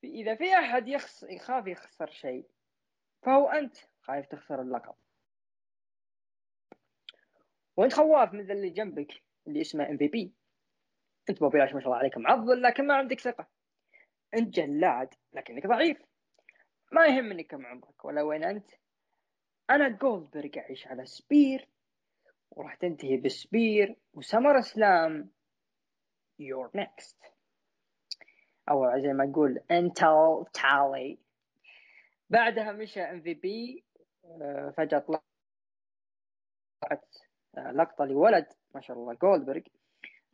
إذا في أحد يخس... يخاف يخسر شيء فهو أنت. خايف تخسر اللقب. وانت خواف مثل اللي جنبك اللي اسمه MVP انت بوبي لاشلي ما شاء الله عليك معضل لكن ما عندك ثقة. انت جلاد لكنك ضعيف. ما يهمني كم عمرك ولا وين انت. أنا جولدبرغ أعيش على spear وراح تنتهي ب spear و SummerSlam. You're next أو زي ما نقول انت التالي بعدها مشى MVP فجأة طلعت آه، لقطة لولد ما شاء الله جولدبرغ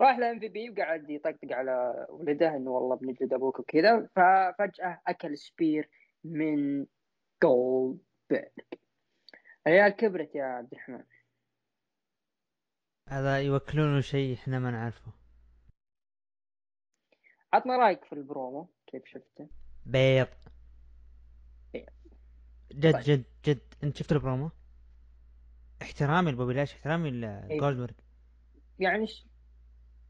راح ل MVP وقعد يطقطق على ولده إنه والله بنجلد أبوك وكذا. ففجأة أكل spear من جولدبرغ. العيال كبرت يا عبد الرحمن. هذا يوكلونه شيء إحنا ما نعرفه. عطنا رأيك في البرومو كيف شفته؟ بيض بيض. جد طيب. جد جد. انت شفت البرومو؟ احترامي لبوبي لاشلي احترامي إيه. لجولدبرغ يعني ش...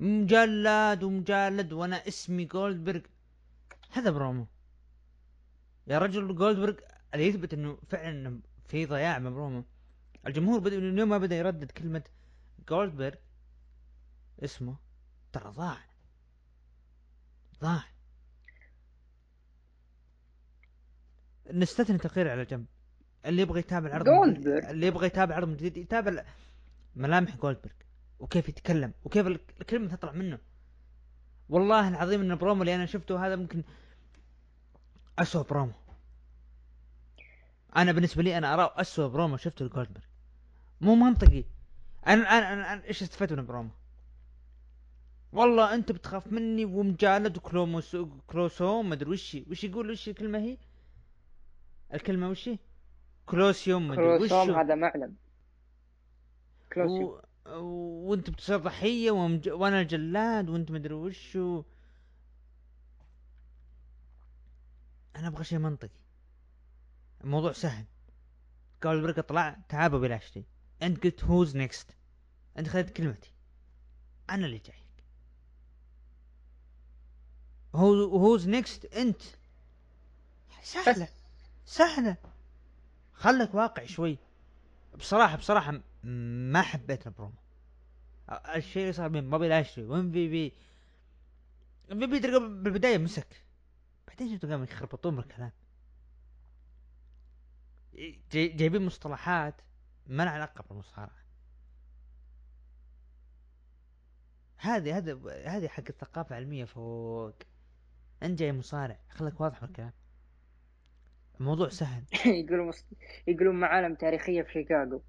مجلد ومجلد وأنا اسمي جولدبرغ. هذا برومو. يا رجل جولدبرغ اللي يثبت إنه فعلا في ضياع من برومو. الجمهور بدأ من يوم ما بدأ يردد كلمة جولدبرغ اسمه ترى ضاع. ضاع. نستثني تقرير على جنب. اللي يبغى يتابع جديد- جولدبرغ. اللي يبغى يتابع عرض جديد يتابع ملامح جولدبرغ. وكيف يتكلم وكيف ال- الكلمة تطلع منه. والله العظيم إن البرومو اللي أنا شفته هذا ممكن اسوء برومو. أنا بالنسبة لي أنا اراه اسوء برومو شفته لجولدبرغ. مو منطقي. أنا أنا أنا, أنا إيش استفدت من البرومو والله أنت بتخاف مني ومجالد وكلوموس كلوسوم ما أدري وش. وش يقول وش الكلمة هي؟ الكلمة وش هي؟ كلوسيوم ما ادري وش كروسوم هو. هذا معلم. كلوسيوم. و... وانت بتصير ضحية ومج... وأنا الجلاد وانت مدري وشو أنا أبغى شيء منطقي. الموضوع سهل. قال بركة طلع تعابوا بلا شيء أنت قلت هوز نيكست أنت خذت كلمتي. أنا اللي جايك هو who's next أنت. سهلة. بس. سهلة. خلك واقعي شوي. بصراحة م- ما حبيت البرومو. الشيء اللي صار بين بوبي لاشلي و MVP MVP تلقى بالبداية مسك. بعدين شفته قام يخربطون بالكلام جاي- جايبين مصطلحات ما لها علاقة بالمصارعة. هذه هذه هذه حق الثقافة العلمية فوق. أنت جاي مصارع. خليك واضح بالكلام الموضوع سهل. *laughs* يقولون. يقولون معالم تاريخية في شيكاغو.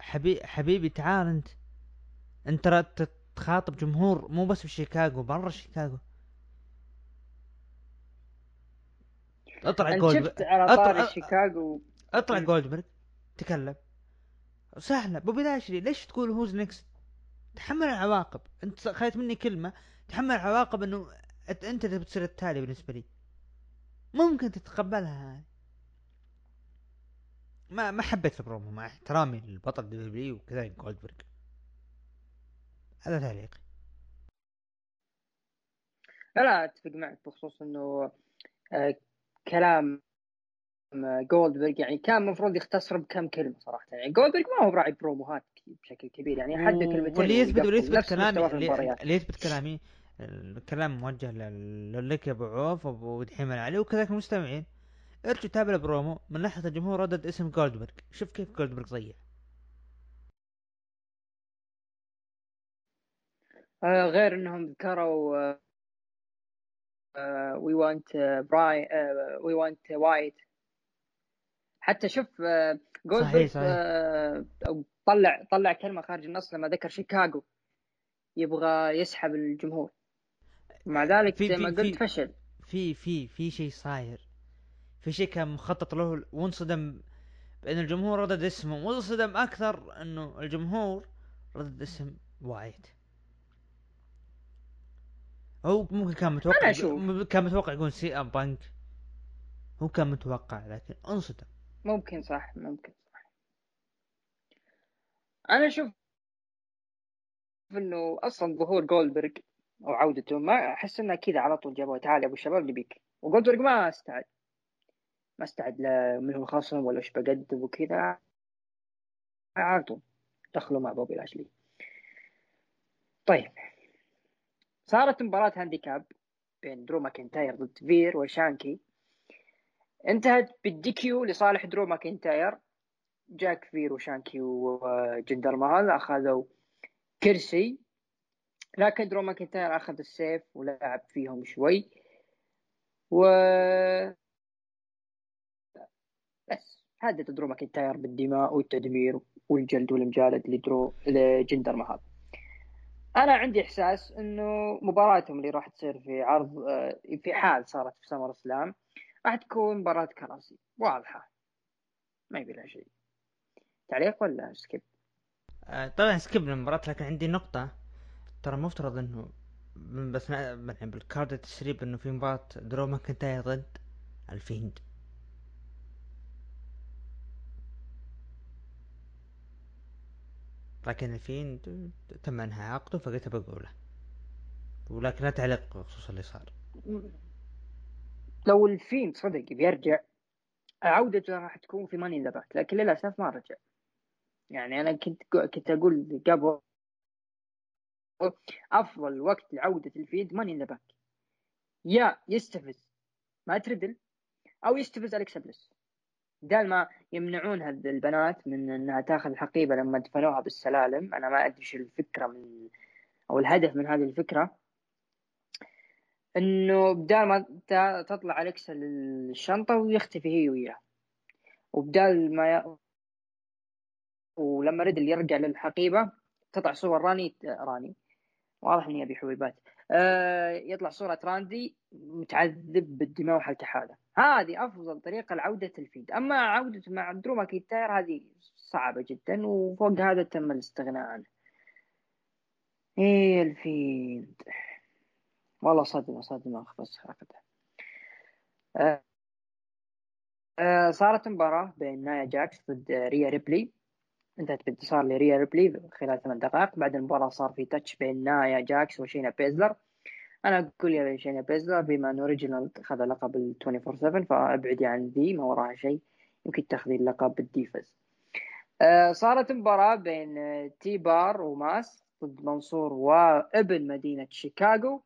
حبي حبيبي تعال انت. انت ترى تخاطب جمهور مو بس في شيكاغو برا شيكاغو. اطلع جولد شفت على طاري شيكاغو. اطلع. جولدبرغ تكلم. سهلة. بوبي لاشلي ليش تقول who's next تحمل العواقب. انت خذت مني كلمة. تحمل العواقب إنه أنت اللي بتصير التالي بالنسبة لي. ممكن تتقبلها هاي ما ما حبيت البرومو مع احترامي للبطل دبليو وكذلك جولدبرغ هذا تعليقي لا لا أتفق معك بخصوص إنه آه، كلام آه، جولدبرغ يعني كان المفروض يختصر بكم كلمة صراحة يعني جولدبرغ ما هو براعي بروموهات بشكل كبير يعني حد كلمتين واللي يثبت واللي. يثبت كلامي. اللي يثبت كلامي الكلام موجه لك يا أبو عوف وابو دحيم العلي وكذلك المستمعين. ارجع تابع البرومو من ناحية الجمهور ردد اسم جولدبرغ. شوف كيف جولدبرغ ضيع آه، غير إنهم ذكروا we want Bray we want Wyatt حتى شوف آه، جولدبرغ صحيح. آه، أو طلع طلع كلمة خارج النص لما ذكر شيكاغو. يبغى يسحب الجمهور. مع ذلك زي ما قلت فشل. في في في شيء صاير. في شيء كان مخطط له وانصدم بأن الجمهور ردد اسمه. وانصدم أكثر أنه الجمهور ردد اسم وايت هو ممكن كان متوقع أنا أشوف. كان متوقع يقول سي إم بانك. هو كان متوقع لكن انصدم. ممكن صح ممكن صح. أنا أشوف إنه أصلا ظهور جولدبرغ أو عودته. ما أحس انه كذا على طول جابوه تعال يا أبو الشباب نبيك. وجولدبرغ ما أستعد. ما أستعد لا من هو الخصم ولا إيش بقدم وكذا. على طول. دخلوا مع بوبي لاشلي. طيب. صارت مباراة handicap بين درو ماكنتاير ضد فير وشانكي. انتهت بال DQ لصالح درو ماكنتاير. جا فير وشانكي وجندر مهال أخذوا كرسي. لكن درو ماكنتاير أخذ السيف ولعب فيهم شوي. و بس هدد درو ماكنتاير بالدماء والتدمير والجلد والمجالد لدرو لجندر مهال أنا عندي إحساس إنه مباراتهم اللي راح تصير في عرض آه، في حال صارت في سمر سلام راح تكون مباراة كراسي واضحة. ما يبي لها شيء. تعليق ولا skip؟ آه، طبعا skip المباراة لكن عندي نقطة. ترى مفترض إنه بس يعني بال card التسريب إنه في مباراة درو ماكنتاير ضد الفيند. لكن الفيند تم إنهاء عقده فقلت بقوله ولكن لا تعليق بخصوص اللي صار. لو الفيند صدق بيرجع عودته راح تكون في Money in the لكن للأسف ما رجع. يعني أنا كنت كنت أقول قبل أفضل وقت لعودة الفيند Money in the يا يستفز مات ريدل أو يستفز الكسا بليس بدال ما يمنعون البنات من إنها تأخذ الحقيبة لما دفنوها بالسلالم. أنا ما أدري إيش الفكرة من أو الهدف من هذه الفكرة. إنه بدال ما تطلع الكسا للشنطة ويختفي هي وياه. وبدال ما ي... ولما ريدل يرجع للحقيبة تطلع صور راندي راندي. واضح إني أبي حبيبات. آه يطلع صورة راندي متعذب بالدماء وحالته حالة. هذه أفضل طريقة لعودة الفيند. أما عودته مع درو ماكينتاير هذه صعبة جدا وفوق هذا تم الاستغناء. عنه إيه الفيند. والله صدمة صدمة بس حركته. آه آه صارت مباراة بين نايا جاكس ضد ريا ريبلي. انتهت بانتصار لريا ريبلي خلال ثمان دقائق بعد المباراة صار في touch بين نايا جاكس وشينا بيزلر. أنا أقول يا شينا بيزلر بما أنه ريجينالد اخذ لقب ال 24 7 فابعدي عن ذي ما وراها شيء. يمكن تاخذي اللقب بال Divas آه صارت مباراة بين آه، تي بار وماس ضد منصور وابن مدينة شيكاغو.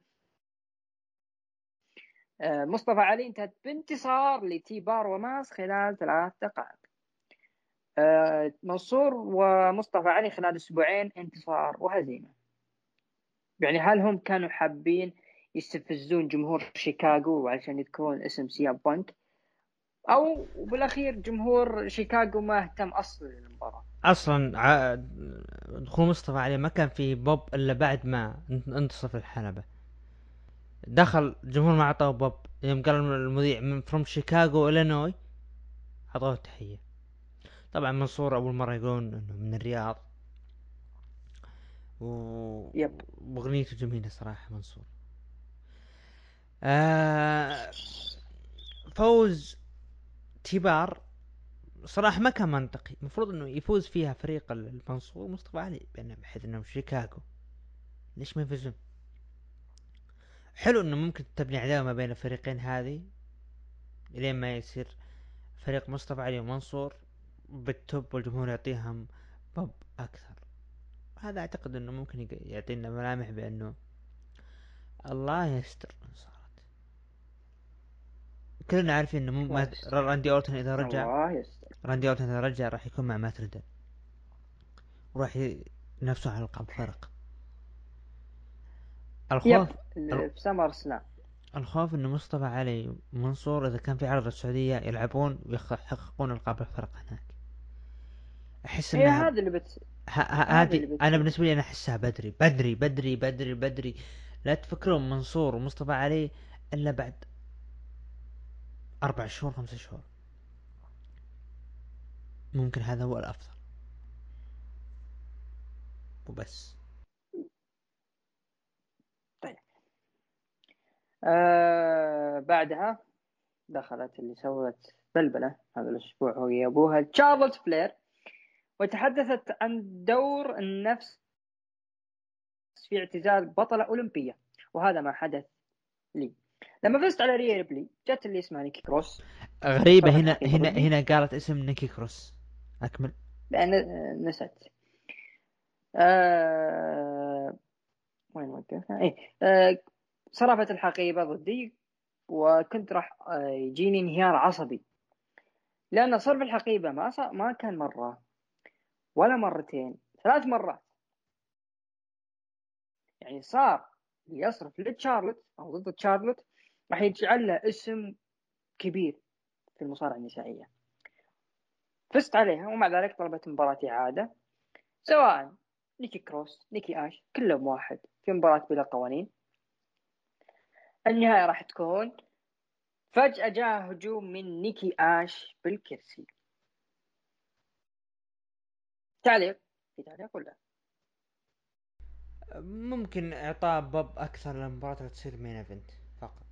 آه، مصطفى علي انتهت بانتصار لتي بار وماس خلال ثلاث دقائق. آه، منصور ومصطفى علي خلال أسبوعين انتصار وهزيمه يعني هل هم كانوا حابين يستفزون جمهور شيكاغو علشان يذكرون اسم سي إم بانك؟ أو بالأخير جمهور شيكاغو ما اهتم أصلا للمباراة. أصلا ع... دخول مصطفى علي ما كان في بوب إلا بعد ما انتصف الحلبة. دخل الجمهور ما اعطاه بوب. يوم قال المذيع من from شيكاغو الينوي أعطوه تحية طبعا منصور اول مرة يقولون إنه من الرياض. و... يب. وأغنيته جميلة صراحة منصور. آه فوز تيبار صراحة ما كان منطقي. المفروض إنه يفوز فيها فريق المنصور مصطفى علي بحيث انهم شيكاغو. ليش ما يفوزون؟ حلو إنه ممكن تبني عداوة ما بين الفريقين هذه لين ما يصير فريق مصطفى علي ومنصور. بال top والجمهور يعطيهم بب أكثر. هذا أعتقد إنه ممكن يعطينا ملامح بأنه الله يستر صارت. كلنا عارفين إنه مو الله ما يستر. راندي اورتون إذا رجع الله يستر. راندي اورتون إذا رجع راح يكون مع مات ريدل وراح ي- ينافسون على ألقاب فرق. الخوف يب في سمر سلام الخوف إنه مصطفى علي ومنصور إذا كان في عرض السعودية يلعبون ويحققون ألقاب الفرق هناك. أحس هي إنها هذا اللي بت هذه. أنا بالنسبة لي أنا أحسها بدري بدري بدري بدري بدري. لا تفكرون منصور ومصطفى علي إلا بعد أربع شهور خمس شهور. ممكن هذا هو الأفضل. وبس. آه بعدها دخلت اللي سوت بلبلة هذا الأسبوع وهي أبوها شارلوت فلير وتحدثت عن دور النفس في اعتزال بطلة أولمبية وهذا ما حدث لي. لما فزت على ريا ريبلي جت اللي اسمها نيكي كروس. طبعاً هنا هنا. هنا قالت اسم نيكي كروس. أكمل. لأن نسيت. آه... وين وقفنا؟ إيه. آه... صرفت الحقيبة ضدي وكنت راح آه، يجيني انهيار عصبي. لأن صرف الحقيبة ما صار ما كان مرة. ولا مرتين ثلاث مرات. يعني صار يصرف لتشارلوت أو ضد تشارلوت راح يجعل له اسم كبير في المصارعة النسائية. فزت عليها ومع ذلك طلبت مباراة إعادة. سواء نيكي كروس نيكي آش كلهم واحد في مباراة بلا قوانين. النهاية راح تكون فجأة جاء هجوم من نيكي آش بالكرسي. تعليق في تعليق ولا ممكن إعطاء باب أكثر للمباراة تصير main event فقط.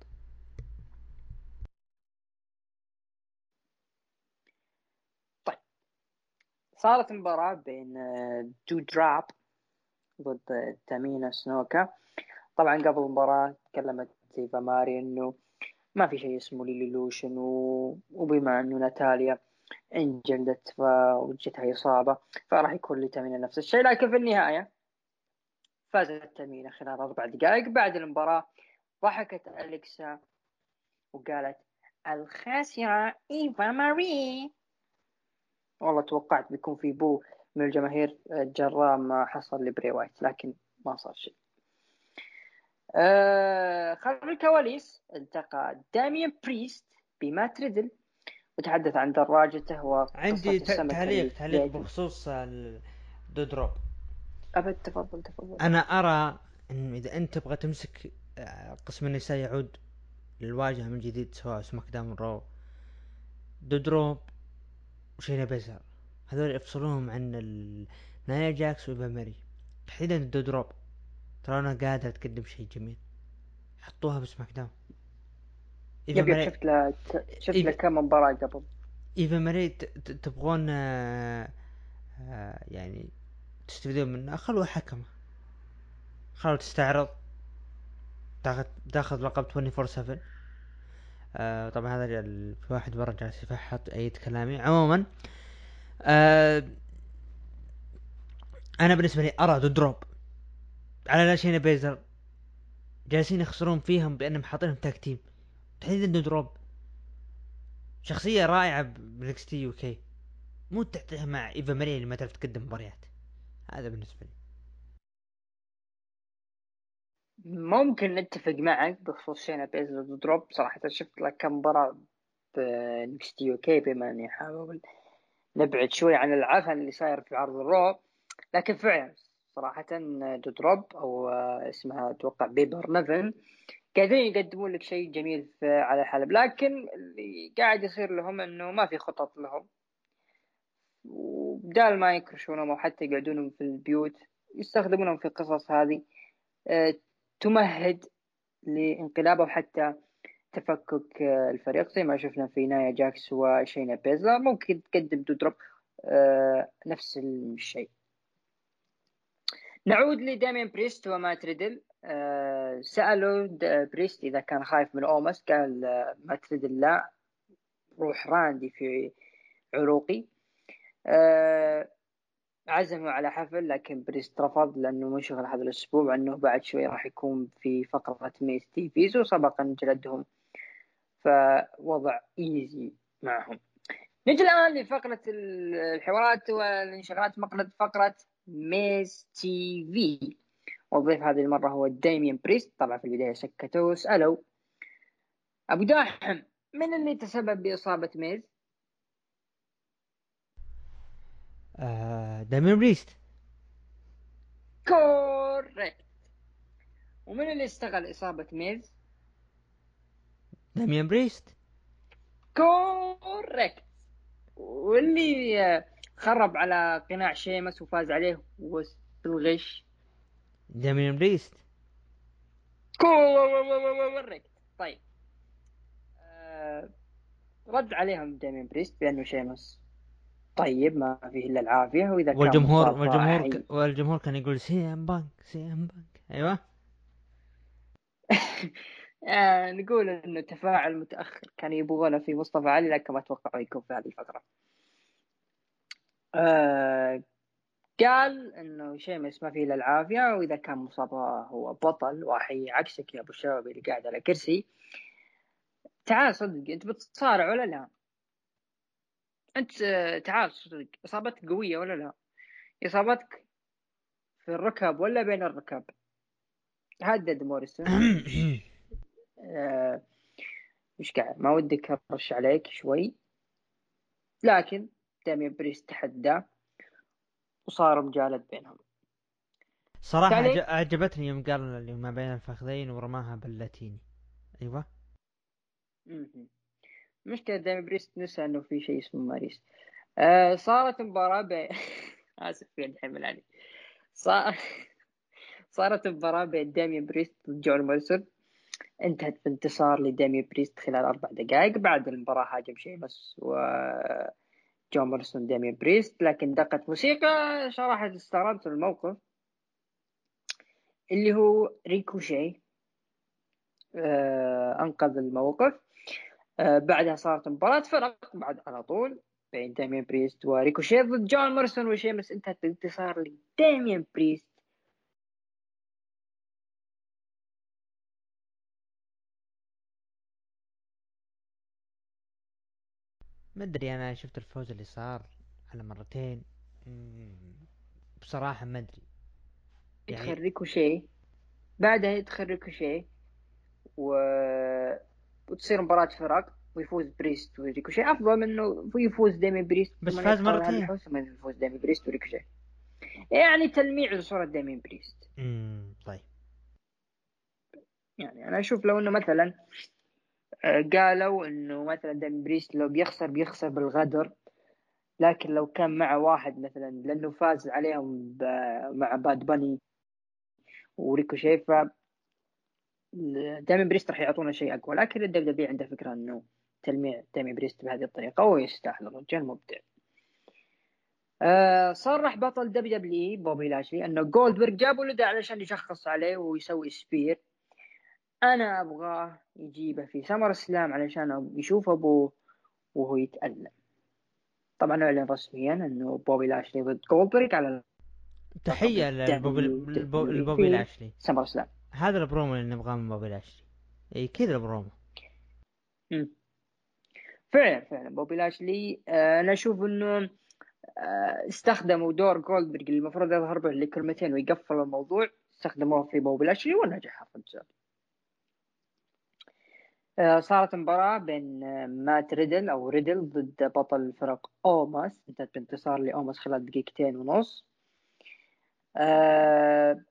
صارت مباراة بين آه، دودروب ضد تامينا سنوكا. طبعا قبل المباراة تكلمت ايفا ماري انه ما في شيء اسمه ايفالوشن و... وبما أنه ناتاليا انجلدت فجتها اصابة فراح يكون لتامينا نفس الشيء لكن في النهاية فازت تامينا خلال أربع دقائق. بعد المباراة ضحكت أليكسا وقالت الخاسرة إيفا ماري. والله توقعت بيكون في boo من الجماهير جراء ما حصل لبري وايت لكن ما صار شيء. آه خلف الكواليس التقى داميان بريست بمات ريدل. وتحدث عن دراجته وقصة عندي تعليق تعليق. بخصوص ال- دودروب أبد تفضل تفضل. أنا أرى انه إذا أنت تبغى تمسك آه، قسم النساء يعود للواجهة من جديد سواء سماك داون رو. دودروب وشينا بيزر هذول افصلوهم عن ال... نايا جاكس وإيفا ماري. تحديدا دودروب ترى أنا قادرة تقدم شيء جميل. حطوها بسماك داون إيفا يب يب ماري شفت له شفت له كم مباراة قبل. إيفا ماري تبغون آه، آه، يعني تستفيدون منه خلوها حكمة خلوها تستعرض. تاخذ تاخذ لقب 24 7 آه طبعا هذا في واحد برا جالس يفحط ايد كلامي. عموما آه أنا بالنسبة لي أرى دروب على لا شينا بيزر. جالسين يخسرون فيهم بأنهم حاطينهم tag team تحديدا دروب. شخصية رائعة ب NXT UK. مو تعطيها مع إيفا ماري اللي ما تعرف تقدم مباريات. هذا بالنسبة لي. ممكن نتفق معك بخصوص شينا بيزل دروب. صراحة شفت له كم مباراة ب NXT UK بما أني احاول نبعد شوي عن العفن اللي صاير في عرض الرو لكن فعلا صراحة دروب أو اسمها أتوقع بيبر نيفن قاعدين يقدمون لك شيء جميل في على الحلبة لكن اللي قاعد يصير لهم إنه ما في خطط لهم. وبدال ما يكرشونهم أو حتى يقعدونهم في البيوت يستخدمونهم في القصص هذه آه، تمهد لانقلاب أو حتى تفكك آه، الفريق زي ما شفنا في نايا جاكس وشينا بيزلر ممكن تقدم دودروب آه، نفس الشيء. نعود لدامين بريست ومات ريدل. سألوا بريست إذا كان خايف من أوموس قال مات ريدل لا روح راندي في عروقي. عزموا على حفل لكن بريست رفض لأنه منشغل هذا الأسبوع وأنه بعد شوي راح يكون في فقرة Miz TV وسبقا جلدهم فوضع easy معهم. نجي الآن لفقرة الحوارات والانشغالات فقرة فقرة Miz TV. والضيف هذه المرة هو دايمين بريست. طبعا في البداية سكتوا وسألوا. أبو داحم من اللي تسبب بإصابة ميز؟ آه بريست. correct. ومن اللي استغل إصابة ميز؟ دامين بريست. correct. واللي خرب على قناع شيمس وفاز عليه بالغش دامين بريست correct طيب. آه رد عليهم دامين بريست بأنه شيمس طيب ما فيه إلا العافية وإذا كان والجمهور والجمهور ك... والجمهور كان يقول CM Punk CM Punk. أيوه. *laughs* آه نقول إنه تفاعل متأخر كان يبغونه في مصطفى علي لكن ما أتوقع يكون في هذه الفترة. آه قال إنه شيمس ما فيه إلا العافية وإذا كان مصاب هو بطل واحي عكسك يا أبو الشباب اللي قاعد على كرسي تعال صدق أنت بتصارع ولا لا؟ أنت تعال صدق إصابتك قوية ولا لا؟ إصابتك في الركب ولا بين الركب؟ هدد موريسون آه، مش قاعد ما ودك ارش عليك شوي لكن دامين بريست تحدى وصار مجالد بينهم. صراحة عجبتني يوم قال اللي ما بين الفخذين ورماها باللاتيني. أيوه. مشكلة دامي بريست نسى إنه في شيء اسمه ماريس. آه صارت مباراة بين *laughs* آسف في الحين يعني صار... صارت مباراة بين دامي بريست ضد جون مولسون انتهت بانتصار لدامي بريست خلال أربع دقائق. بعد المباراة هاجم شيمس و مورسون دامي بريست. لكن دقت موسيقى صراحة استغربت الموقف اللي هو ريكوشي. آه أنقذ الموقف. آه بعدها صارت مباراة فرق بعد على طول بين داميان بريست وريكوشي ضد جون مورسون وشيمس انتهت بانتصار لداميان بريست. ما أدري أنا شفت الفوز اللي صار على مرتين. بصراحة ما أدري. يعني... يدخل ريكوشي بعدها يدخل ريكوشي و... وتصير مباراة فرق ويفوز بريست وريكوشي. أفضل منه يفوز ديمي بريست بس فاز مرتين. من يفوز ديمي بريست وريكوشي. يعني تلميع لصورة ديمي بريست. امم طيب. يعني أنا أشوف لو إنه مثلا قالوا إنه مثلا ديمي بريست لو بيخسر بيخسر بالغدر لكن لو كان مع واحد مثلا لأنه فاز عليهم مع باد باني وريكوشي ف داميان بريست راح يعطونا شيء أقوى. لكن ال WWE عنده فكرة إنه تلميع داميان بريست بهذه الطريقة ويستاهل الرجال مبدع. آه صرح بطل WWE بوبي لاشلي إنه جولدبرغ جابوا له علشان يشخص عليه ويسوي spear. أنا ابغاه يجيبه في سمر سلام علشان يشوف ابوه وهو يتألم. طبعا أعلن رسميا إنه بوبي لاشلي ضد جولدبرغ على تحية لبوبي لاشلي. سمر سلام هذا البرومو اللي نبغاه من بوبي لاشلي. اي كذا البرومو. فعلا فعلا. بوبي لاشلي آه أنا أشوف إنه آه استخدموا دور جولدبرغ اللي المفروض يظهر به لكلمتين ويقفل الموضوع. استخدموه في بوبي لاشلي ونجح الرجال صارت مباراة بين آه، مات ريدل أو ريدل ضد بطل فرق أوماس. انتهت بانتصار لأوماس خلال دقيقتين ونص. آه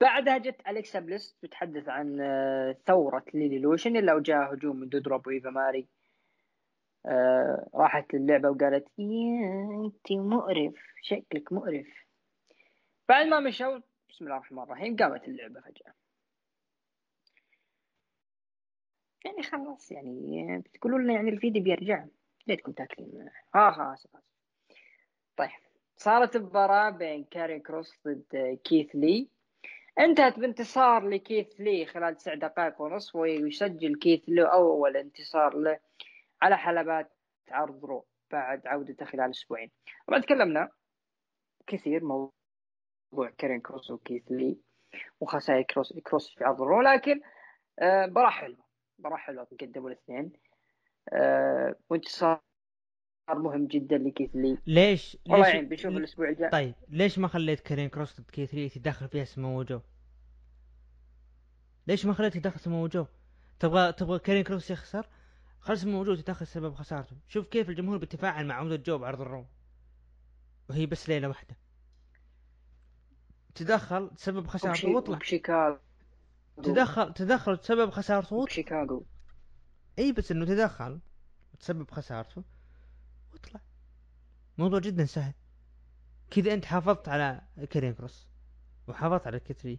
بعدها جت أليكسا بليس تتحدث عن آه، ثورة Lilly-lution. إلا جاء هجوم من دودروب وايفا ماري. آه راحت للعبة وقالت يا أنت مقرف شكلك مقرف. بعد ما مشوا بسم الله الرحمن الرحيم قامت اللعبة فجأة. يعني خلاص يعني بتقولوا لنا يعني الفيديو بيرجع. ليتكم تاكلين ها ها اسف اسف طيب صارت مباراة بين كارين كروس ضد كيث لي. انتهت بانتصار لكيث لي خلال تسع دقائق ونصف ويسجل كيث لي أول انتصار له على حلبات عرض رو بعد عودته خلال أسبوعين. طبعا تكلمنا كثير موضوع كارين كروس وكيث لي وخسائر كارين كروس في عرض رو لكن آه، مباراة حلوة. مباراة حلوة قدموا الاثنين أه وانتصار مهم جدا لكيث لي ليش؟ والله ليش يعني بنشوف الأسبوع الجاي طيب ليش ما خليت كارين كروس ضد كيث لي تدخل فيها سمو جو؟ ليش ما خليت يدخل سمو جو؟ تبغى تبغى كارين كروس يخسر؟ خلص سمو موجود يدخل سبب خسارته، شوف كيف الجمهور بيتفاعل مع عودة جو بعرض الرو وهي بس ليلة واحدة تدخل تسبب خسارته واطلع شيكاغو تدخل تدخل تسبب خسارته شيكاغو إي بس إنه تدخل وتسبب خسارته واطلع موضوع جدا سهل. كذا أنت حافظت على كريم كروس وحافظت على كتري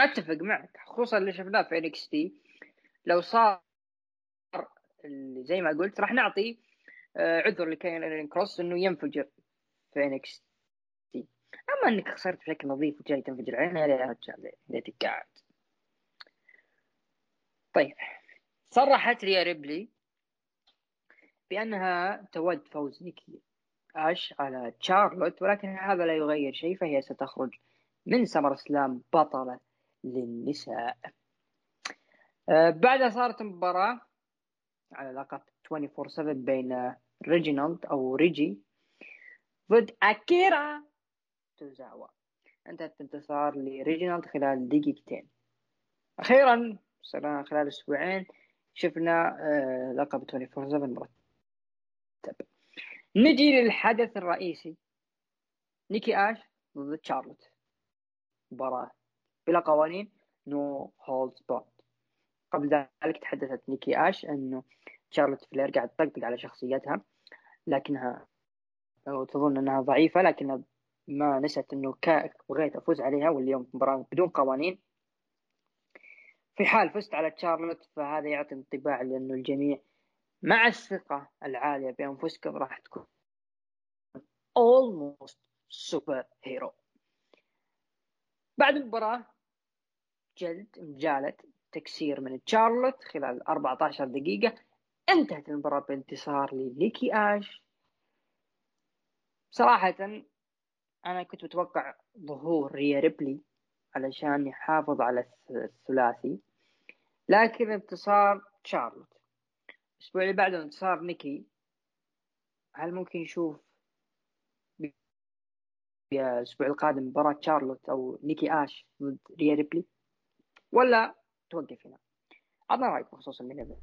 أتفق معك خصوصا اللي شفناه في انكس تي لو صار زي ما قلت راح نعطي آه، عذر لكارين كروس إنه ينفجر في NXT أما إنك خسرت بشكل نظيف وجاي تنفجر علينا يا رجال ليتك قاعد طيب صرحت ريا ريبلي بأنها تود فوز نيكي أش على تشارلوت ولكن هذا لا يغير شيء فهي ستخرج من سمر سلام بطلة للنساء. آه، بعدها صارت مباراة على لقب 24/7 بين ريجينالد أو ريجي ضد أكيرا. توزاوا انتهت بانتصار لريجينالد خلال دقيقتين. صرنا خلال أسبوعين شفنا آه، لقب 24/7 مرتب. نجي للحدث الرئيسي. نيكي آش ضد تشارلوت. مباراة بلا قوانين no holds barred قبل ذلك تحدثت نيكي آش أنه شارلوت فلير قاعد تطقطق على شخصيتها لكنها تظن أنها ضعيفة لكنها ما نسيت أنه بغيت أفوز عليها واليوم مباراة بدون قوانين. في حال فزت على تشارلوت فهذا يعطي انطباع لأنه الجميع مع الثقة العالية بأنفسكم راح تكون almost super hero بعد المباراة جلد مجالة تكسير من تشارلوت خلال 14 دقيقة. انتهت المباراة بانتصار لنيكي آش. صراحة أنا كنت متوقع ظهور ريا ريبلي علشان يحافظ على الثلاثي. لكن انتصار تشارلوت الأسبوع اللي بعده انتصار نيكي. هل ممكن نشوف الأسبوع القادم مباراة تشارلوت أو نيكي آش ضد ريا ريبلي؟ ولا توقف هنا؟ عطنا رأيك بخصوص ال main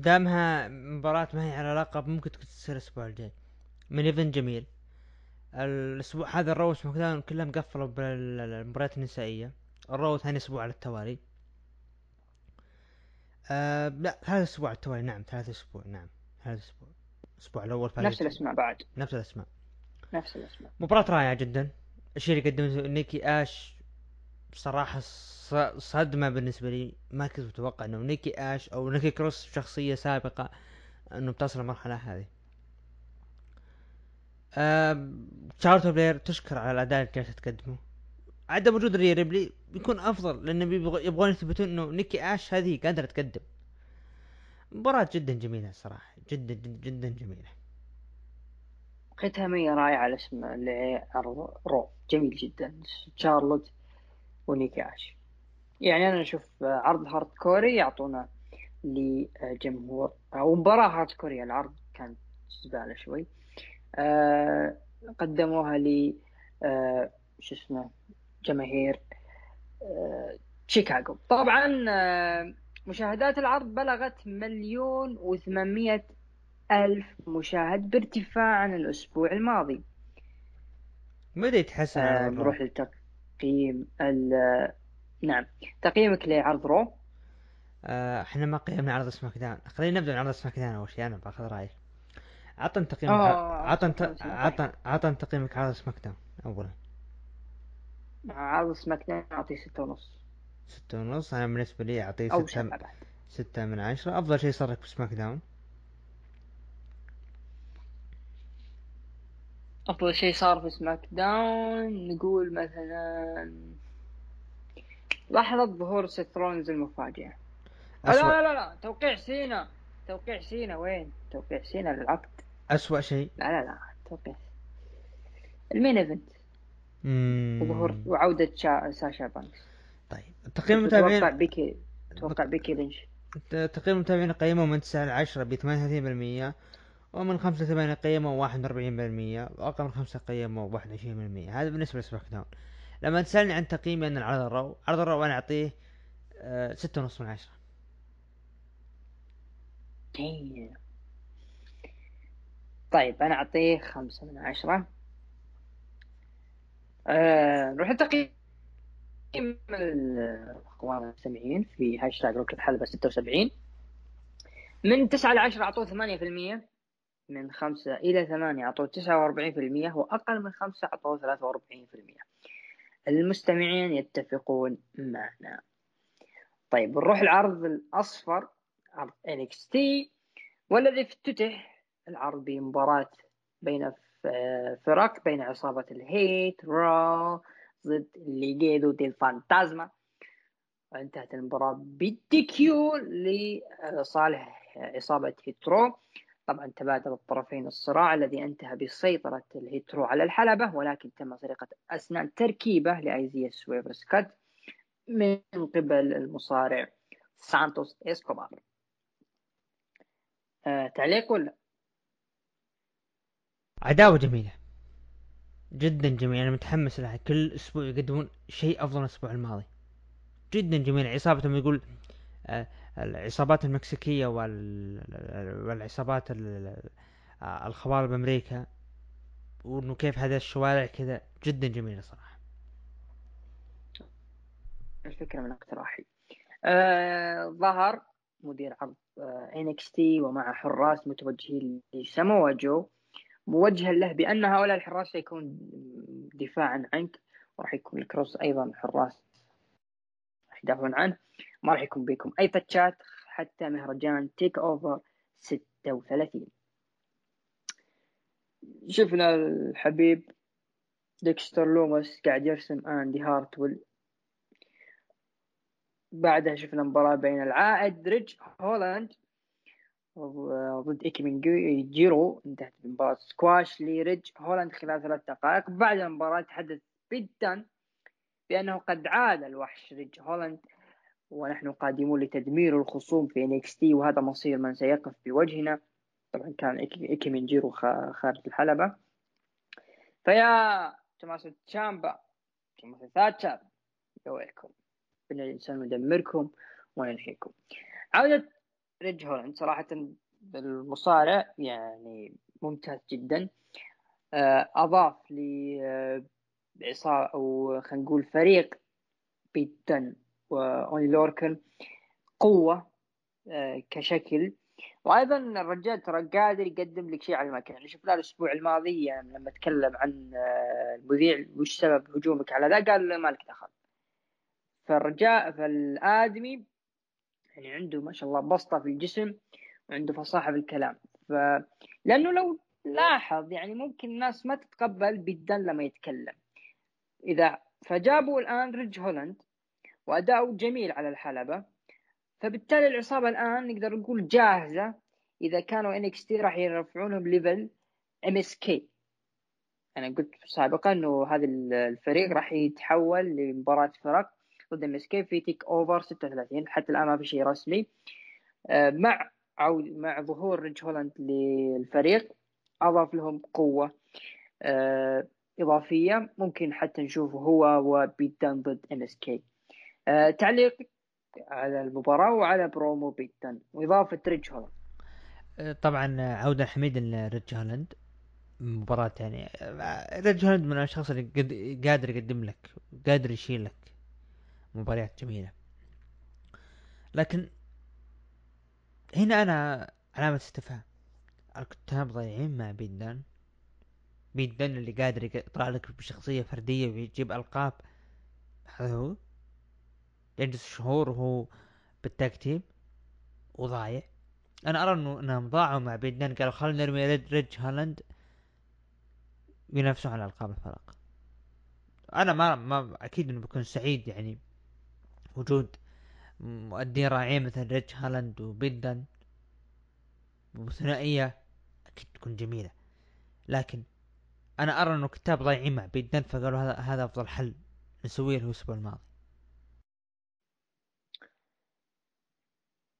دامها مباراة ما هي على لقب ممكن تصير الأسبوع الجاي. main event جميل. الأسبوع هذا الرو سماك كلهم قفلوا بالمباريات النسائية. الرو ثاني أسبوع على التوالي. آه لا ثلاث أسبوع التوالي. نعم ثلاث أسبوع. نعم ثلاث أسبوع. الأسبوع الأول نفس الأسماء بعد. نفس الأسماء. نفس الأسماء. مباراة رائعة جدا. الشيء اللي قدمته نيكي آش بصراحة صدمة بالنسبة لي. ما كنت متوقع إنه نيكي آش أو نيكي كروس شخصية سابقة إنه بتصل المرحلة هذه. شارلوت فلير تشكر على الأداء اللي جالسة تقدمه. عدم وجود ريا ريبلي بيكون أفضل لأن يبغون يثبتون إنه نيكي آش هذه قادرة تقدم. مباراة جدا جميلة صراحة جدا جدا, جدا جميلة. ختامية رائعة الاسم لعرض رو جميل جدا. شارلوت ونيكي آش. يعني أنا أشوف عرض hardcore يعطونا لجمهور أو مباراة hardcore. العرض كان زبالة شوي. أه قدموها لي أه شو اسمه جماهير آه، شيكاغو. طبعا آه، مشاهدات العرض بلغت مليون وثمانمية ألف مشاهد بارتفاع عن الأسبوع الماضي. بدأ يتحسن آه نروح للتقييم نعم تقييمك لعرض رو. آه إحنا ما قيمنا عرض سماك داون. خلينا نبدأ من عرض سماك داون أول شيء. أنا باخذ رأيك. عطنا تقييمك آه، عطنا طيب. عطنا عطنا تقييمك على سماك داون اولا. عرض سماك داون اعطيه ستة ونص. ستة ونص. أنا بالنسبة لي أعطيه ستة بعد. ستة من عشرة. أفضل شيء صار لك بسماك داون أفضل شيء صار في سماك داون نقول مثلا لحظة ظهور سيث رولينز المفاجئة. أسوأ. لا لا لا توقيع سينا. توقيع سينا وين؟ توقيع سينا للعقد أسوأ شيء. لا لا لا توقيع. ال main event. وظهور وعودة شا... ساشا بانكس. طيب تقييم المتابعين بيكي توقع بيكي لينش. تقييم المتابعين قيموا من تسعة لعشرة بثمانية بالمية ومن خمسة لثمانية قيموا واحد وأربعين بالمية وأقل من خمسة قيموا واحد وعشرين بالمية. هذا بالنسبة ل SmackDown. لما تسألني عن تقييمي أن العرض ال Raw عرض ال Raw أنا أعطيه آه، ستة ونص من عشرة. طيب أنا أعطيه خمسة من عشرة. آه، نروح التقييم الأخوان المستمعين في هاشتاج ركن الحلبة 76 من 9 ل 10 أعطوه 8% من 5 إلى 8 أعطوه 49% وأقل من 5 أعطوه 43% المستمعين يتفقون معنا. طيب نروح العرض الأصفر عرض NXT والذي افتتح العرض بمباراة بين فرق بين عصابة ال Hit Row ضد Legado del Fantasma وانتهت المباراة بال DQ لصالح عصابة Hit Row. طبعا تبادل الطرفين الصراع الذي أنتهى بسيطرة ال Hit Row على الحلبة ولكن تم سرقة أسنان تركيبة لأيزيا سويرف سكوت من قبل المصارع سانتوس إسكوبار. آه تعليق ولا؟ عداوة جميلة. جدا جميلة أنا متحمس لها. كل أسبوع يقدمون شيء أفضل من الأسبوع الماضي. جدا جميلة. عصابتهم يقول آه، العصابات المكسيكية وال- والعصابات ال- آه، الخوارب بأمريكا وإنه كيف هذا الشوارع كذا. جدا جميلة صراحة. الفكرة من اقتراحي آه ظهر مدير عرض آه NXT ومع حراس متوجهين لساموا جو. موجها له بأن هؤلاء الحراس سيكون دفاعا عنك وراح يكون الكروس أيضا حراس راح يدافعون عنه. ما راح يكون بيكم أي فتشات حتى مهرجان تيك أوفر 36 شفنا الحبيب ديكستر لومس قاعد يرسم أندي هارتويل. بعدها شفنا مباراة بين العائد ريج هولاند ضد جي- جيرو انتهت بمباراة سكواش لريج هولاند خلال ثلاث دقائق. بعد المباراة تحدث بيت دان بأنه قد عاد الوحش ريج هولاند ونحن قادمون لتدمير الخصوم في NXT وهذا مصير من سيقف بوجهنا. طبعا كان إيكي من جيرو خارج الحلبة. فيا توماسو تشامبا توماسو ثاتشر يويلكم. إن الإنسان ندمركم وننهيكم عودة ريج هولاند صراحة المصارع يعني ممتاز جدا. آه، أضاف لعصابة أو خلينا نقول فريق بيتن وأوني لوركن قوة آه، كشكل. وأيضا الرجال ترى قادر يقدم لك شيء على المكان. اللي شفناه الأسبوع الماضي يعني لما تكلم عن آه، المذيع وش سبب هجومك على ذا؟ قال ما لك دخل. فالرجال فالآدمي يعني عنده ما شاء الله بسطة في الجسم وعنده فصاحة في الكلام. ف لأنه لو لاحظ يعني ممكن الناس ما تتقبل بالدن لما يتكلم. إذا فجابوا الآن ريج هولاند وأداؤه جميل على الحلبة فبالتالي العصابة الآن نقدر نقول جاهزة إذا كانوا NXT راح يرفعونهم level MSK. أنا قلت سابقا إنه هذا الفريق راح يتحول لمباراة فرق ضد MSK في TakeOver 36 حتى الآن ما في شيء رسمي. آه، مع عود مع ظهور ريج هولاند للفريق أضاف لهم قوة آه، إضافية. ممكن حتى نشوفه هو وبيت دان ضد MSK تعليق على المباراة وعلى برومو بيتان وإضافة ريج هولاند. آه، طبعا عودة حميدة لريج هولاند. مباراة يعني ريج هولاند من الأشخاص اللي قادر يقدم لك قادر يشيل لك مباريات جميلة. لكن هنا أنا علامة استفهام. الكتاب ضايعين مع بيت دان بيت دان اللي قادر يطلع لك بشخصية فردية ويجيب ألقاب. هذا هو. يجلس شهور وهو بال tag team وضايع. أنا أرى انه إنهم ضاعوا مع بيت دان قالوا خلينا نرمي ريج هالاند. ينافسوا على ألقاب الفرق. أنا ما ما أكيد إنه بكون سعيد يعني وجود مؤدين رائعين مثل ريج هالاند وبيت دان وثنائية أكيد تكون جميلة. لكن أنا أرى إنه كتاب ضايعين مع بيت دان فقالوا هذا هذا أفضل حل نسويه له الأسبوع الماضي.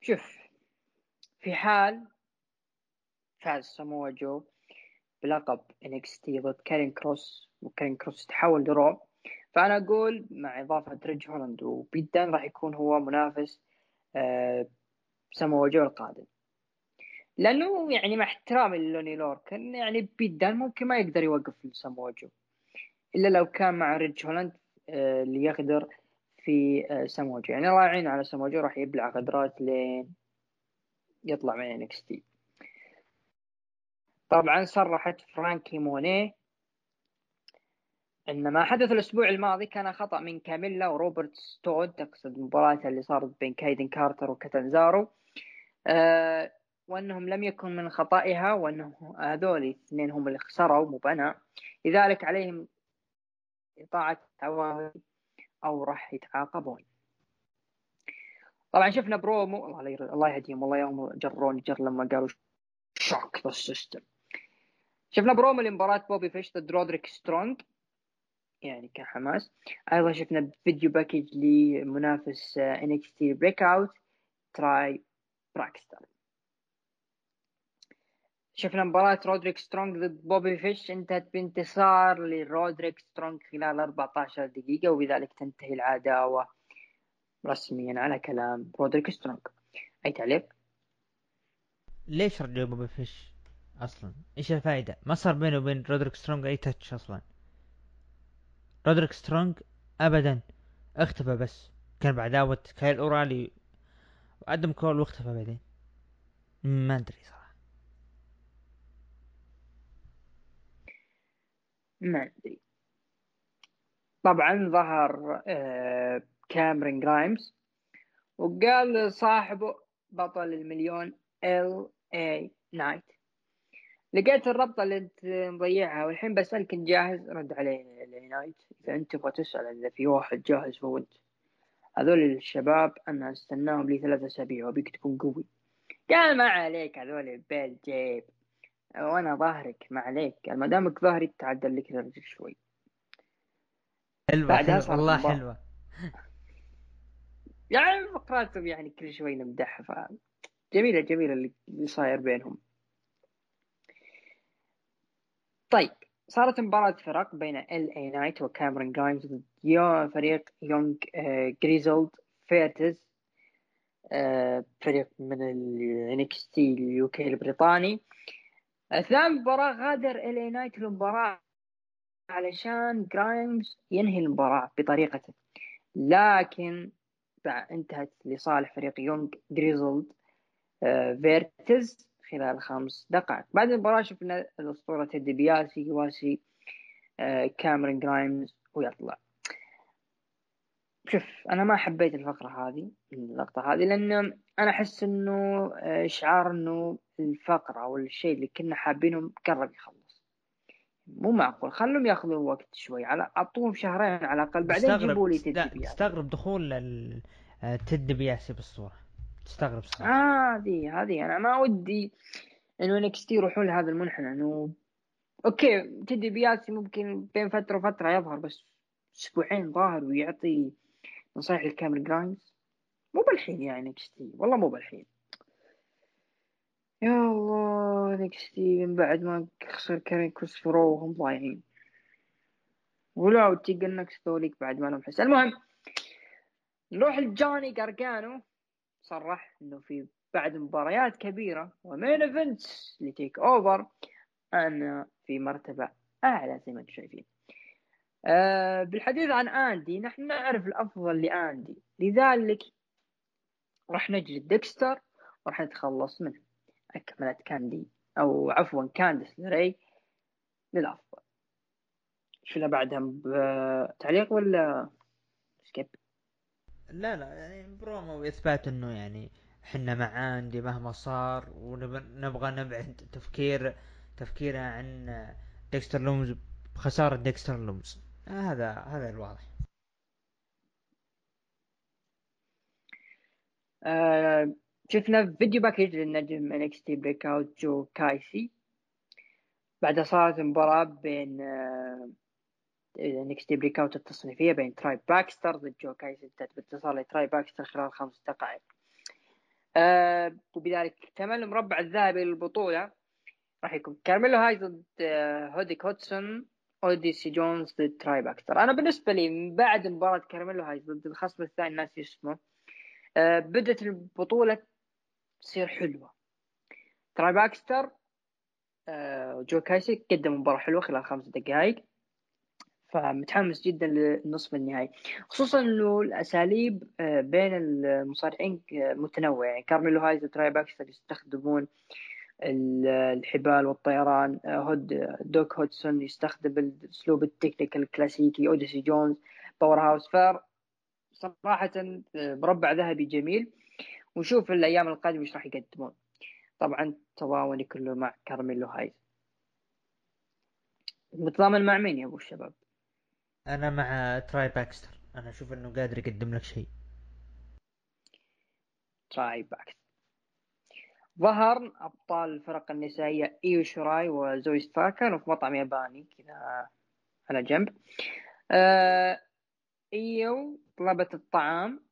شوف في حال فاز ساموا جو بلقب NXT ضد كارين كروس وكارين كروس تحول ل Raw فأنا أقول مع إضافة ريج هولاند وبيت دان راح يكون هو منافس آه ساموا جو القادم. لأنه يعني مع احترامي لأوني لوركن يعني بيت دان ممكن ما يقدر يوقف ساموا جو. إلا لو كان مع ريج هولاند آه اللي يقدر في آه ساموا جو. يعني رايحين على ساموا جو راح يبلع غدرات لين يطلع من NXT طبعا صرحت فرانكي موني إن ما حدث الأسبوع الماضي كان خطأ من كاميلا وروبرت ستون تقصد المباراة اللي صارت بين كايدن كارتر وكاتنزارو أه وأنهم لم يكن من خطئها وأنه هذول الاثنين هم اللي خسروا مو أنا لذلك عليهم إطاعة أوامر أو راح يتعاقبون. طبعا شفنا برومو الله يهديهم والله يوم جروني جر لما قالوا shock the system شفنا برومو لمباراة بوبي فيش ضد رودريك سترونج. يعني كحماس أيضا شفنا video package لمنافس تي breakout تراي باكستر شفنا مباراة رودريك سترونج ضد بوبي فيش انتهت بانتصار لرودريك سترونج خلال 14 دقيقة وبذلك تنتهي العداوة رسميا على كلام رودريك سترونج أي تعليق؟ ليش رجعوا بوبي فيش أصلا؟ إيش الفائدة؟ ما صار بينه وبين رودريك سترونج أي touch أصلا رودريك سترونج ابدا. اختفى بس. كان بعداوة كايل أورالي وادم كول واختفى بعدين. ما أدري صراحة. ما أدري. طبعا ظهر آه كامرين جرايمز وقال صاحبه بطل المليون LA Knight لقيت الربطة اللي انت مضيعها والحين بسألك انت جاهز؟ رد عليه ال اي نايت إذا أنت تبغى تسأل إذا في واحد جاهز أنت. هذول الشباب أنا أستناهم لي ثلاثة أسابيع وبيك تكون قوي. قال ما عليك هذول بيل جيب. وأنا ظهرك ما عليك. ما دامك ظهري تعدل لك الرجل شوي. حلوة حلوة. والله حلوة. يعني فقراتهم يعني كل شوي نمدحها جميلة جميلة اللي صاير بينهم. طيب صارت مباراة فرق بين LA Knight وكاميرون جرايمز ضد فريق يونج جريزلد فيتيرانز فريق من ال NXT ال UK البريطاني. أثناء المباراة غادر LA Knight المباراة علشان جرايمز ينهي المباراة بطريقته لكن انتهت لصالح فريق يونغ جريزلد فيتيرانز خلال خمس دقائق. بعد المباراة شفنا الأسطورة تيد ديبياسي يواسي آه، كاميرون جرايمز ويطلع. شوف أنا ما حبيت الفقرة هذه اللقطة هذه لأن أنا أحس إنه آه، إشعار إنه الفقرة أو الشيء اللي كنا حابينه قرب يخلص. مو معقول خلهم ياخذون وقت شوي على أعطوهم شهرين على الأقل بعدين جيبوا لي تيد ديبياسي تستغرب دخول آه، تيد ديبياسي بالصورة. تستغرب صراحة. آه هذه هذه أنا ما ودي إنه NXT يروحون لهذا المنحنى. إنه okay تيد ديبياسي ممكن بين فترة وفترة يظهر بس أسبوعين ظاهر ويعطي نصائح لكاميرون جرايمز مو بالحين يعني NXT والله مو بالحين. يا الله نكستي من بعد ما خسر كارين كروسفرو وهم ضايعين. ولو تيجي نكست ذوليك بعد ما لهم حس. المهم نروح لجوني قرقانو صرح إنه في بعد مباريات كبيرة ومين ايفنتس لتيك اوفر أنا في مرتبة أعلى زي ما أنتم شايفين. أه بالحديث عن آندي نحن نعرف الأفضل لآندي. لذلك راح نجلد ديكستر وراح نتخلص منه. أكملت كاندس أو عفوا كاندس لري للأفضل. شو بعدها؟ بتعليق ولا؟ skip لا لا يعني برومو واثبات إنه يعني إحنا مع إندي مهما صار ونبغى نبعد تفكير تفكيرها عن ديكستر لوميس بخسارة ديكستر لوميس. هذا هذا الواضح. آه شفنا video package للنجم NXT Breakout جو قايسي. بعدها صارت مباراة بين آه NXT Breakout التصنيفية بين تري باكستر ضد جو قايسي انتهت بانتصار لتري باكستر خلال خمس دقائق. آه وبذلك اكتمل المربع الذهبي للبطولة. راح يكون كارميلو هايز ضد آه دوك هودسون أوديسي جونز ضد تري باكستر. أنا بالنسبة لي من بعد مباراة كارميلو هايز ضد الخصم الثاني الناس اسمه آه بدت البطولة تصير حلوة. تري باكستر آه جو قايسي قدم مباراة حلوة خلال خمس دقائق. فمتحمس جدا للنصف النهائي خصوصا إنه الأساليب آه، بين المصارعين آه، متنوعة يعني كارميلو هايز وتري باكستر يستخدمون الحبال والطيران آه، هود دوك هودسون يستخدم الأسلوب ال technical الكلاسيكي أوديسي جونز powerhouse فار صراحة مربع ذهبي جميل. ونشوف الأيام القادمة إيش راح يقدمون. طبعا تضامني كله مع كارميلو هايز. متضامن مع مين يا أبو الشباب؟ أنا مع تري باكستر أنا أشوف إنه قادر يقدم لك شيء. تري باكستر ظهر أبطال الفرق النسائية إيو شيراي وزوي ستارك كانوا في مطعم ياباني. كذا على جنب. آه إيو طلبت الطعام.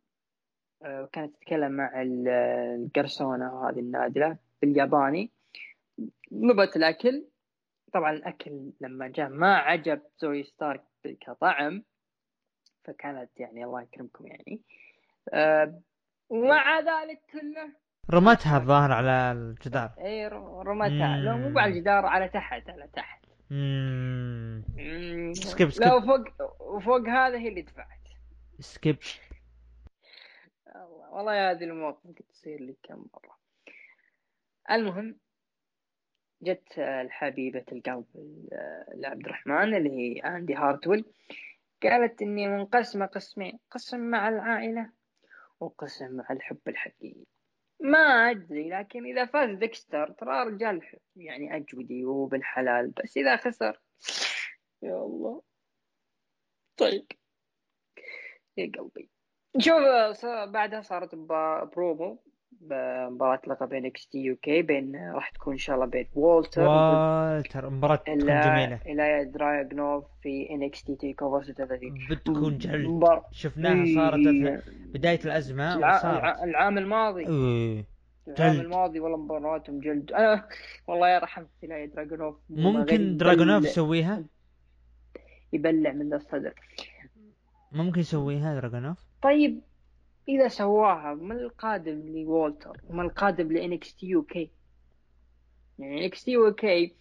آه كانت تتكلم مع القرصونة هذه النادلة بالياباني. طلبت الأكل. طبعا الأكل لما جاء ما عجب زوي ستارك كطعم فكانت يعني الله يكرمكم يعني. أه ومع ذلك كله رمتها الظاهر على الجدار. إي رمتها. لو مو على الجدار على تحت على تحت. skip skip. لو فوق وفوق هذا هي اللي دفعت. skip. والله هذه المواقف تصير لي كم مرة. المهم جت الحبيبة القلب لعبد الرحمن اللي هي إندي هارتويل قالت إني منقسمة قسمين قسم مع العائلة وقسم مع الحب الحقيقي. ما أدري لكن إذا فاز ديكستر ترى رجال يعني أجودي وبالحلال بس إذا خسر يا الله. طيب. يا قلبي. شوف بعدها صارت برومو بمباراة لقب انكس تي يو كي بين راح تكون إن شاء الله بين والتر والتر مباراة تكون جميلة. إلى دراجنوف في انكس تي تيك اوفر 36 بتكون جلد مبار... شفناها صارت بداية الأزمة الع... وصارت. العام الماضي. إيه. العام الماضي والله مباراتهم جلد. أنا والله يا رحمت إلى دراجونوف ممكن دراجونوف يسويها؟ يبلع من الصدر. ممكن يسويها دراجونوف؟ طيب إذا سواها ما القادم لوالتر؟ وما القادم لإنكس تي يو كي يعني إنكس تي يو كي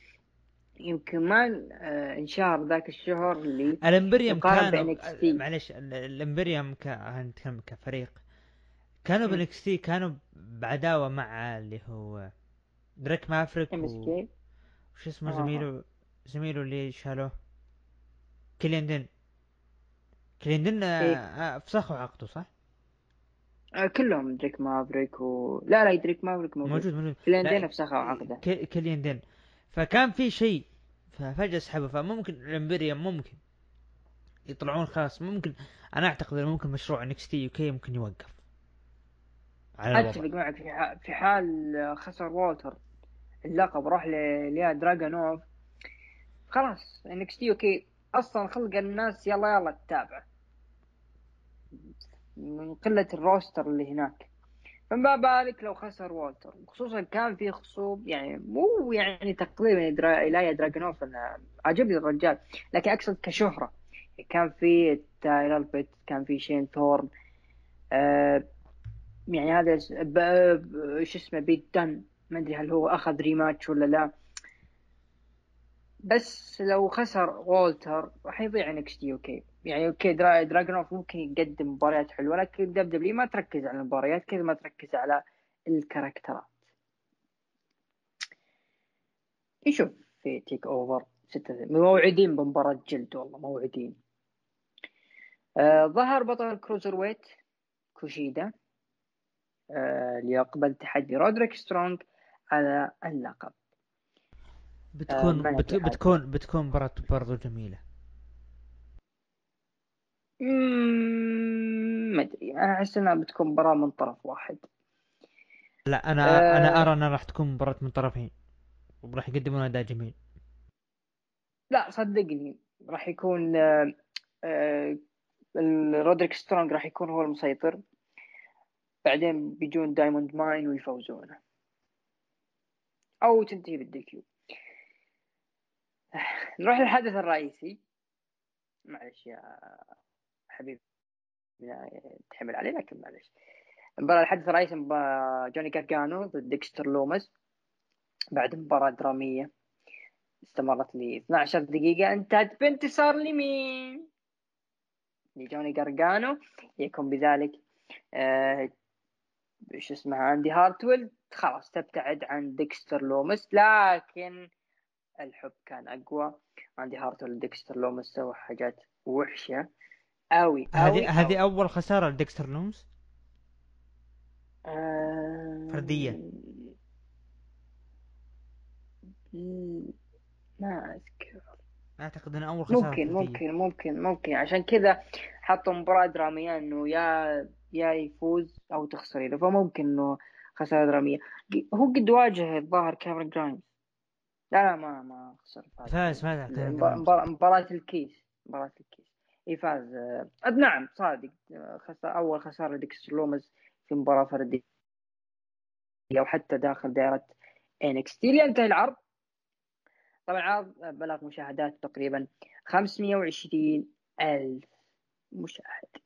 يمكن ما آه، انشهر ذاك الشهر اللي الامبريوم كانوا معلش الامبريوم نتكلم كفريق. كانوا ب NXT كانوا بعداوة مع اللي هو دريك مافريك و... وش اسمه آه. زميله زميله اللي شالوه؟ كليان دين كليان دين إيه؟ آه فسخوا عقده صح؟ آه، كلهم دريك مافريك و لا لا دريك مافريك موجود. موجود موجود. كليان دين نفسها عقده. كليان دين. فكان في شيء ففجأة سحبه. فممكن الامبريوم ممكن. يطلعون خلاص. ممكن أنا أعتقد إنه ممكن مشروع NXT UK ممكن يوقف. على أتفق معك. في حال خسر والتر اللقب راح لإيليا دراجونوف خلاص NXT UK أصلا خلق الناس يلا يلا تتابعه من قلة ال roster اللي هناك. فما بالك لو خسر والتر خصوصا كان في خصوم يعني مو يعني تقريبا درا... إيليا دراجونوف أنا عجبني الرجال لكن أقصد كشهرة. كان في تايلر بيت كان في شين ثورن آه يعني هذا. شو اسمه بيت دن. ما أدري هل هو أخذ rematch ولا لا. بس لو خسر والتر راح يضيع NXT UK يعني okay درا... دراجونوف ممكن يقدم مباريات حلوة لكن WWE ما تركز على المباريات كذا ما تركز على الكاركترات. نشوف في TakeOver ستة موعدين بمباراة جلد والله موعدين. آه ظهر بطل ال cruiserweight كوشيدا. آه ليقبل تحدي رودريك سترونج على اللقب. بتكون آه، بت... بتكون بتكون مباراة برضو جميلة. مم، ما أدري. أنا أحس إنها بتكون مباراة من طرف واحد. لا أنا آه. أنا أرى إنها راح تكون مباراة من طرفين وراح يقدمون أداء جميل. لا صدقني. راح يكون آه، آه، رودريك سترونج راح يكون هو المسيطر. بعدين بيجون Diamond Mine ويفوزونه. أو تنتهي بال DQ *sighs* نروح للحدث الرئيسي. معلش يا حبيبي تحمل عليه لكن معلش. المباراة الحدث الرئيسي جوني جارجانو ضد ديكستر لومس بعد مباراة درامية استمرت ل 12 دقيقة. انتهت بانتصار لمين؟ لجوني جارجانو. يكون بذلك آه شو اسمها أندي هارتويل خلاص تبتعد عن ديكستر لومس لكن الحب كان أقوى. اندي هارتويل وديكستر لومس سووا حاجات وحشة. أوي هذه هذه أوي. أول خسارة لديكستر لومز؟ آه... فردية. ما أذكر. أعتقد إنها أول خسارة ممكن فردية. ممكن ممكن ممكن. عشان كذا حطوا مباراة درامية إنه يا يا يفوز أو تخسر له فممكن إنه خسارة درامية. هو قد واجه الظاهر كاميرون جرايمز لا لا ما ما خسر فاز. فاز جرايمز. مباراة مباراة الكيس مباراة الكيس. إي فاز. آه، نعم صادق. خسر أول خسارة لديكستر لومز في مباراة فردية أو حتى داخل دائرة NXT لينتهي العرض. طبعا العرض بلغ مشاهدات تقريبا 520 ألف مشاهد.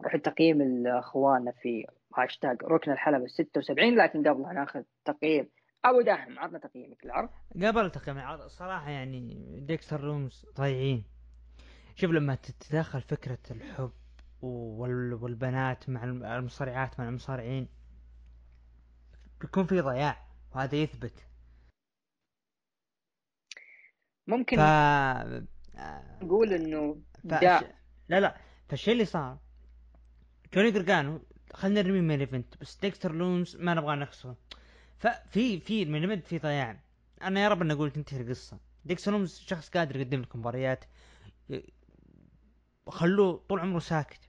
نروح التقييم الاخواننا في هاشتاج ركن الحلبة 76 لكن قبل ناخذ تقييم أبو داهم عطنا تقييمك للعرض. قبل تقييم العرض الصراحة يعني ديكستر لومز ضايعين شوف لما تتدخل فكرة الحب وال- والبنات مع الم- المصارعات مع المصارعين بيكون في ضياع وهذا يثبت. ممكن ف نقول إنه ف... دا لا لا فالشيء اللي صار جوني جرجانو خلينا نرمي main event بس ديكستر لومز ما نبغى نخسره ففي في ال main event في ضياع أنا يا رب أن أقول تنتهي القصة ديكستر لومز شخص قادر يقدم لكم مباريات. خلوه طول عمره ساكت.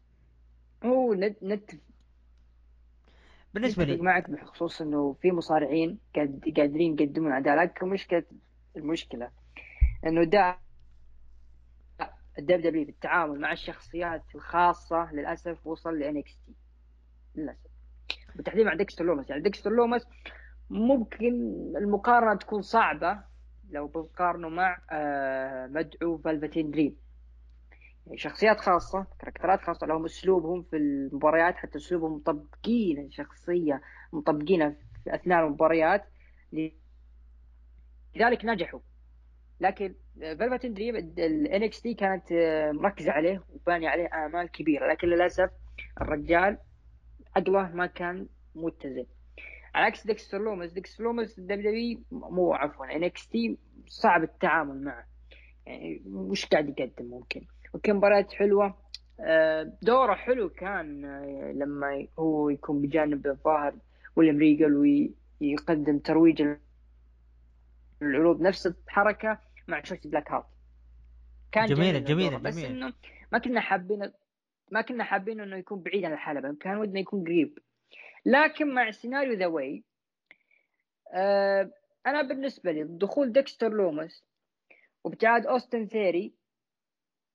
هو نت نت بالنسبة لي معك بخصوص إنه في مصارعين قاد قادرين يقدمون أداء لكن مشكله المشكلة إنه دا ال WWE في التعامل مع الشخصيات الخاصة للأسف وصل ل NXT للأسف. بالتحديد مع ديكستر لومس يعني ديكستر لومس ممكن المقارنة تكون صعبة لو بنقارنه مع آه، مدعو فالفتين دريم. يعني شخصيات خاصة كاركترات خاصة لهم أسلوبهم في المباريات حتى أسلوبهم مطبقين الشخصية مطبقينها في أثناء المباريات. لذلك نجحوا. لكن فالفتين دريم ال NXT كانت آه، مركزة عليه وبانية عليه آمال كبيرة. لكن للأسف الرجال عقله ما كان متزن. على عكس ديكستر لومس ديكستر لومس WWE مو عفوا NXT صعب التعامل معه. يعني وش قاعد يقدم ممكن؟ وكان مباريات حلوة. آه، دوره حلو كان آه، لما هو يكون بجانب الظاهر ويليام ريجل ويقدم ترويج العروض نفس الحركة مع شوتزي بلاك هارت. كان جميلة- جميل جميلة- بس جميلة. إنه ما كنا حابين ما كنا حابين إنه يكون بعيد عن الحلبة. كان ودنا يكون قريب. لكن مع سيناريو The Way آه أنا بالنسبة لي دخول ديكستر لومس وابتعاد أوستن ثيري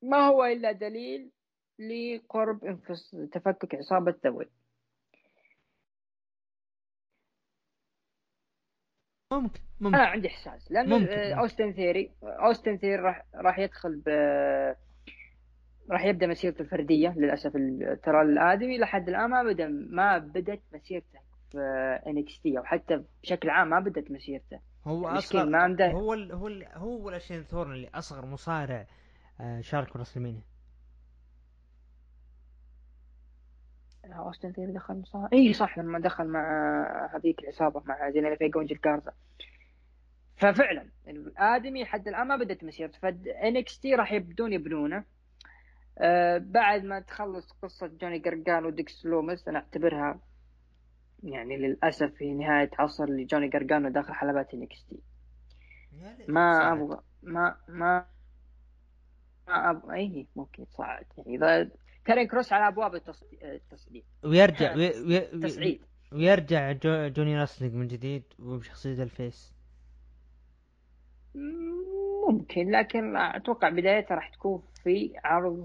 ما هو إلا دليل لقرب انفص... تفكك عصابة The Way ممكن أنا ممكن عندي إحساس لأن ممكن. أوستن ثيري أوستن ثيري راح راح يدخل ب راح يبدأ مسيرته الفردية للأسف ترى الآدمي لحد الآن ما بدا ما بدت مسيرته في NXT أو حتى بشكل عام ما بدت مسيرته. هو مسكين اصغر ما عنده- هو ال... هو ال... هو الاشين ثورن اللي أصغر مصارع آه، شارك في WrestleMania أوستن ثيري دخل صح اي صح لما دخل مع هذيك العصابة مع زينيلا فيجا وانجل كارزا ففعلا الآدمي لحد الآن ما بدأت مسيرته. ف NXT راح يبدون يبنونه. آه بعد ما تخلص قصة جوني قرقان وديكس لومس أنا أعتبرها يعني للأسف في نهاية عصر لجوني قرقان وداخل حلبات NXT ما أبغى ما ما ما أبغى. أي ممكن يتصاعد يعني إذا كارين كروس على أبواب التصعيد. ويرجع وي... وي... تصعيد. ويرجع جو... جوني wrestling من جديد وبشخصية ال face. ممكن لكن أتوقع بدايتها راح تكون في عرض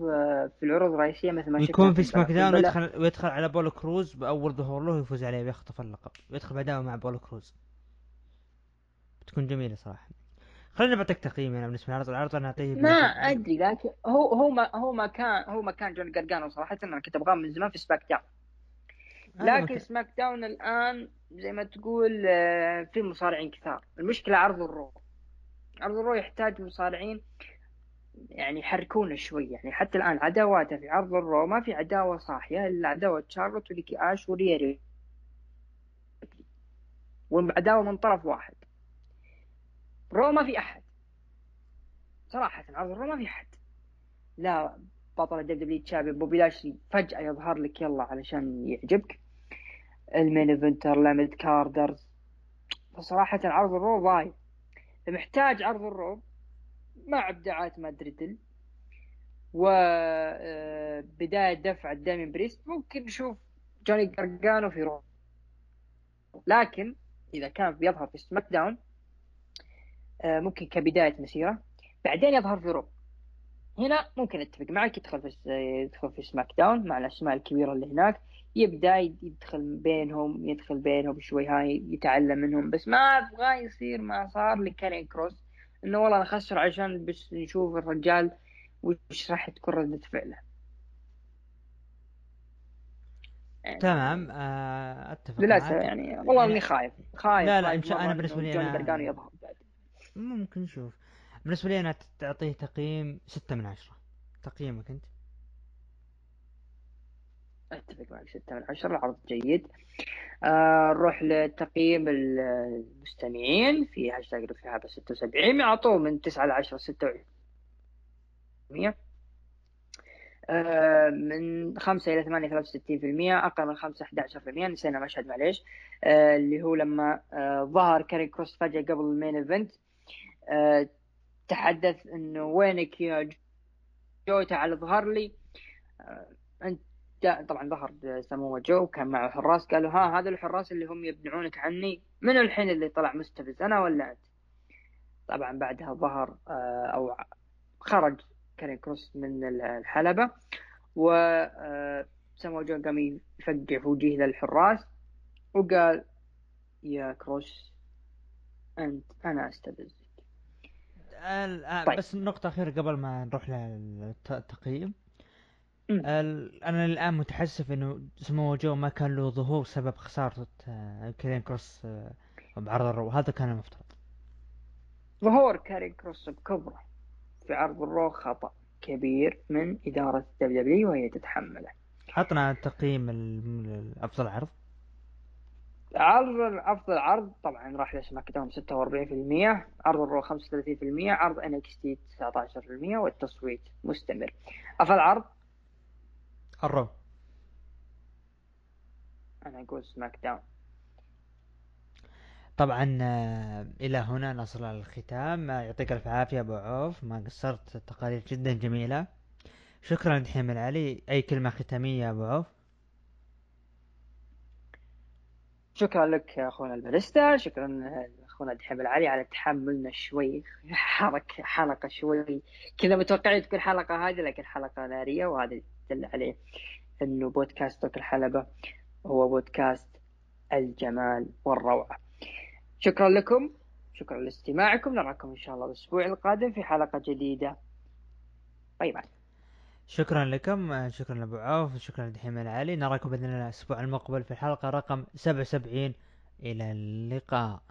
في العروض الرئيسية مثل ما يكون في SmackDown ويدخل ويدخل على أبولو كروز بأول ظهور له ويفوز عليه ويخطف اللقب ويدخل بعدها مع أبولو كروز. بتكون جميلة صراحة. خلينا بعطيك تقييم أنا بالنسبة للعرض. العرض أنا أعطيه ما أدري لكن هو هو ما هو ما كان هو ما كان جون جرجانو صراحة. أنا كنت أبغاه من زمان في SmackDown. لكن SmackDown الآن زي ما تقول آه، في مصارعين كثار. المشكلة عرض ال Raw. عرض ال Raw يحتاج مصارعين يعني يحركونه شوي. يعني حتى الآن عداواته في عرض ال Raw ما في عداوة صاحية الا عداوه شارلوت ونيكي آش وريا. والعداوة من طرف واحد. Raw ما في أحد. صراحة عرض ال Raw ما في أحد. لا بطل الدب دبليو تشابي بوبي لاشلي فجأة يظهر لك يلا علشان يعجبك. ال main eventer لا mid carders. فصراحة عرض ال Raw ضايع محتاج عرض ال Raw مع ابداعات مات ريدل وبداية آه، دفع دامين بريست ممكن نشوف جوني جارجانو في Raw لكن إذا كان بيظهر في SmackDown آه، ممكن كبداية مسيرة بعدين يظهر في Raw هنا ممكن أتفق معك يدخل في يدخل في SmackDown مع الاسماء الكبيرة اللي هناك. يبدأ يدخل بينهم يدخل بينهم شوي هاي يتعلم منهم بس ما أبغى يصير ما صار لكارين كروس. إنه والله أنا خسر عشان بس نشوف الرجال وش راح تكون ردة فعله. يعني تمام آه، أتفق للاسف يعني والله إني خايف خايف لا لا خايف أنا بالنسبة لي أنا يظهر بعد. ممكن نشوف. بالنسبة لي أنا تعطيه تقييم ستة من عشرة. تقييمك أنت. أتفق معك ستة من عشرة. العرض جيد. آه نروح لتقييم المستمعين. في هاشتاج في هذا 76 يعطوه من 9 ل 10 26 آه من 5 إلى 8 63% أقل من 5 11% نسينا مشهد معليش. آه اللي هو لما آه ظهر كاري كروس فجأة قبل ال main event. آه تحدث إنه وينك يا جو؟ تعال اظهر لي. آه انت طبعا ظهر سمو جو كان معه حراس قالوا ها هذا الحراس اللي هم يمنعونك عني من الحين اللي طلع مستفز أنا ولا أنت؟ طبعا بعدها ظهر آه، أو خرج كارين كروس من الحلبة و آه، سمو جو قام يفقع في وجهه للحراس وقال يا كروس أنت أنا أستفزك. آه، طيب. بس نقطة أخيرة قبل ما نروح للتقييم أنا الآن متحسف إنه سمو جو ما كان له ظهور سبب خسارة آه، كارين كروس آه، بعرض ال Raw هذا كان المفترض. ظهور كارين كروس بكبره في عرض ال Raw خطأ كبير من إدارة WWE وهي تتحمله. عطنا تقييم أفضل عرض. عرض أفضل عرض طبعا راح ل SmackDown 46% عرض ال Raw 35% عرض NXT 19% والتصويت مستمر. أفضل عرض ال Raw أنا أقول SmackDown طبعا آه، إلى هنا نصل الختام. آه، يعطيك ألف عافية أبو عوف. ما قصرت تقارير جدا جميلة. شكرا دحيم العلي أي كلمة ختامية يا أبو عوف؟ شكرا لك يا أخونا الباريستا. شكرا أخونا دحيم العلي على تحملنا شوي. *laughs* حركة حلقة شوي. كذا متوقعين تكون حلقة هذه لكن حلقة نارية وهذا يدل عليه إنه بودكاست توك الحلبة هو بودكاست الجمال والروعة. شكرا لكم شكرا لاستماعكم نراكم إن شاء الله الأسبوع القادم في حلقة جديدة. باي باي. شكرا لكم شكرا لأبو عوف شكرا لدحيم العلي نراكم بإذن الله الأسبوع المقبل في الحلقة رقم 77 إلى اللقاء.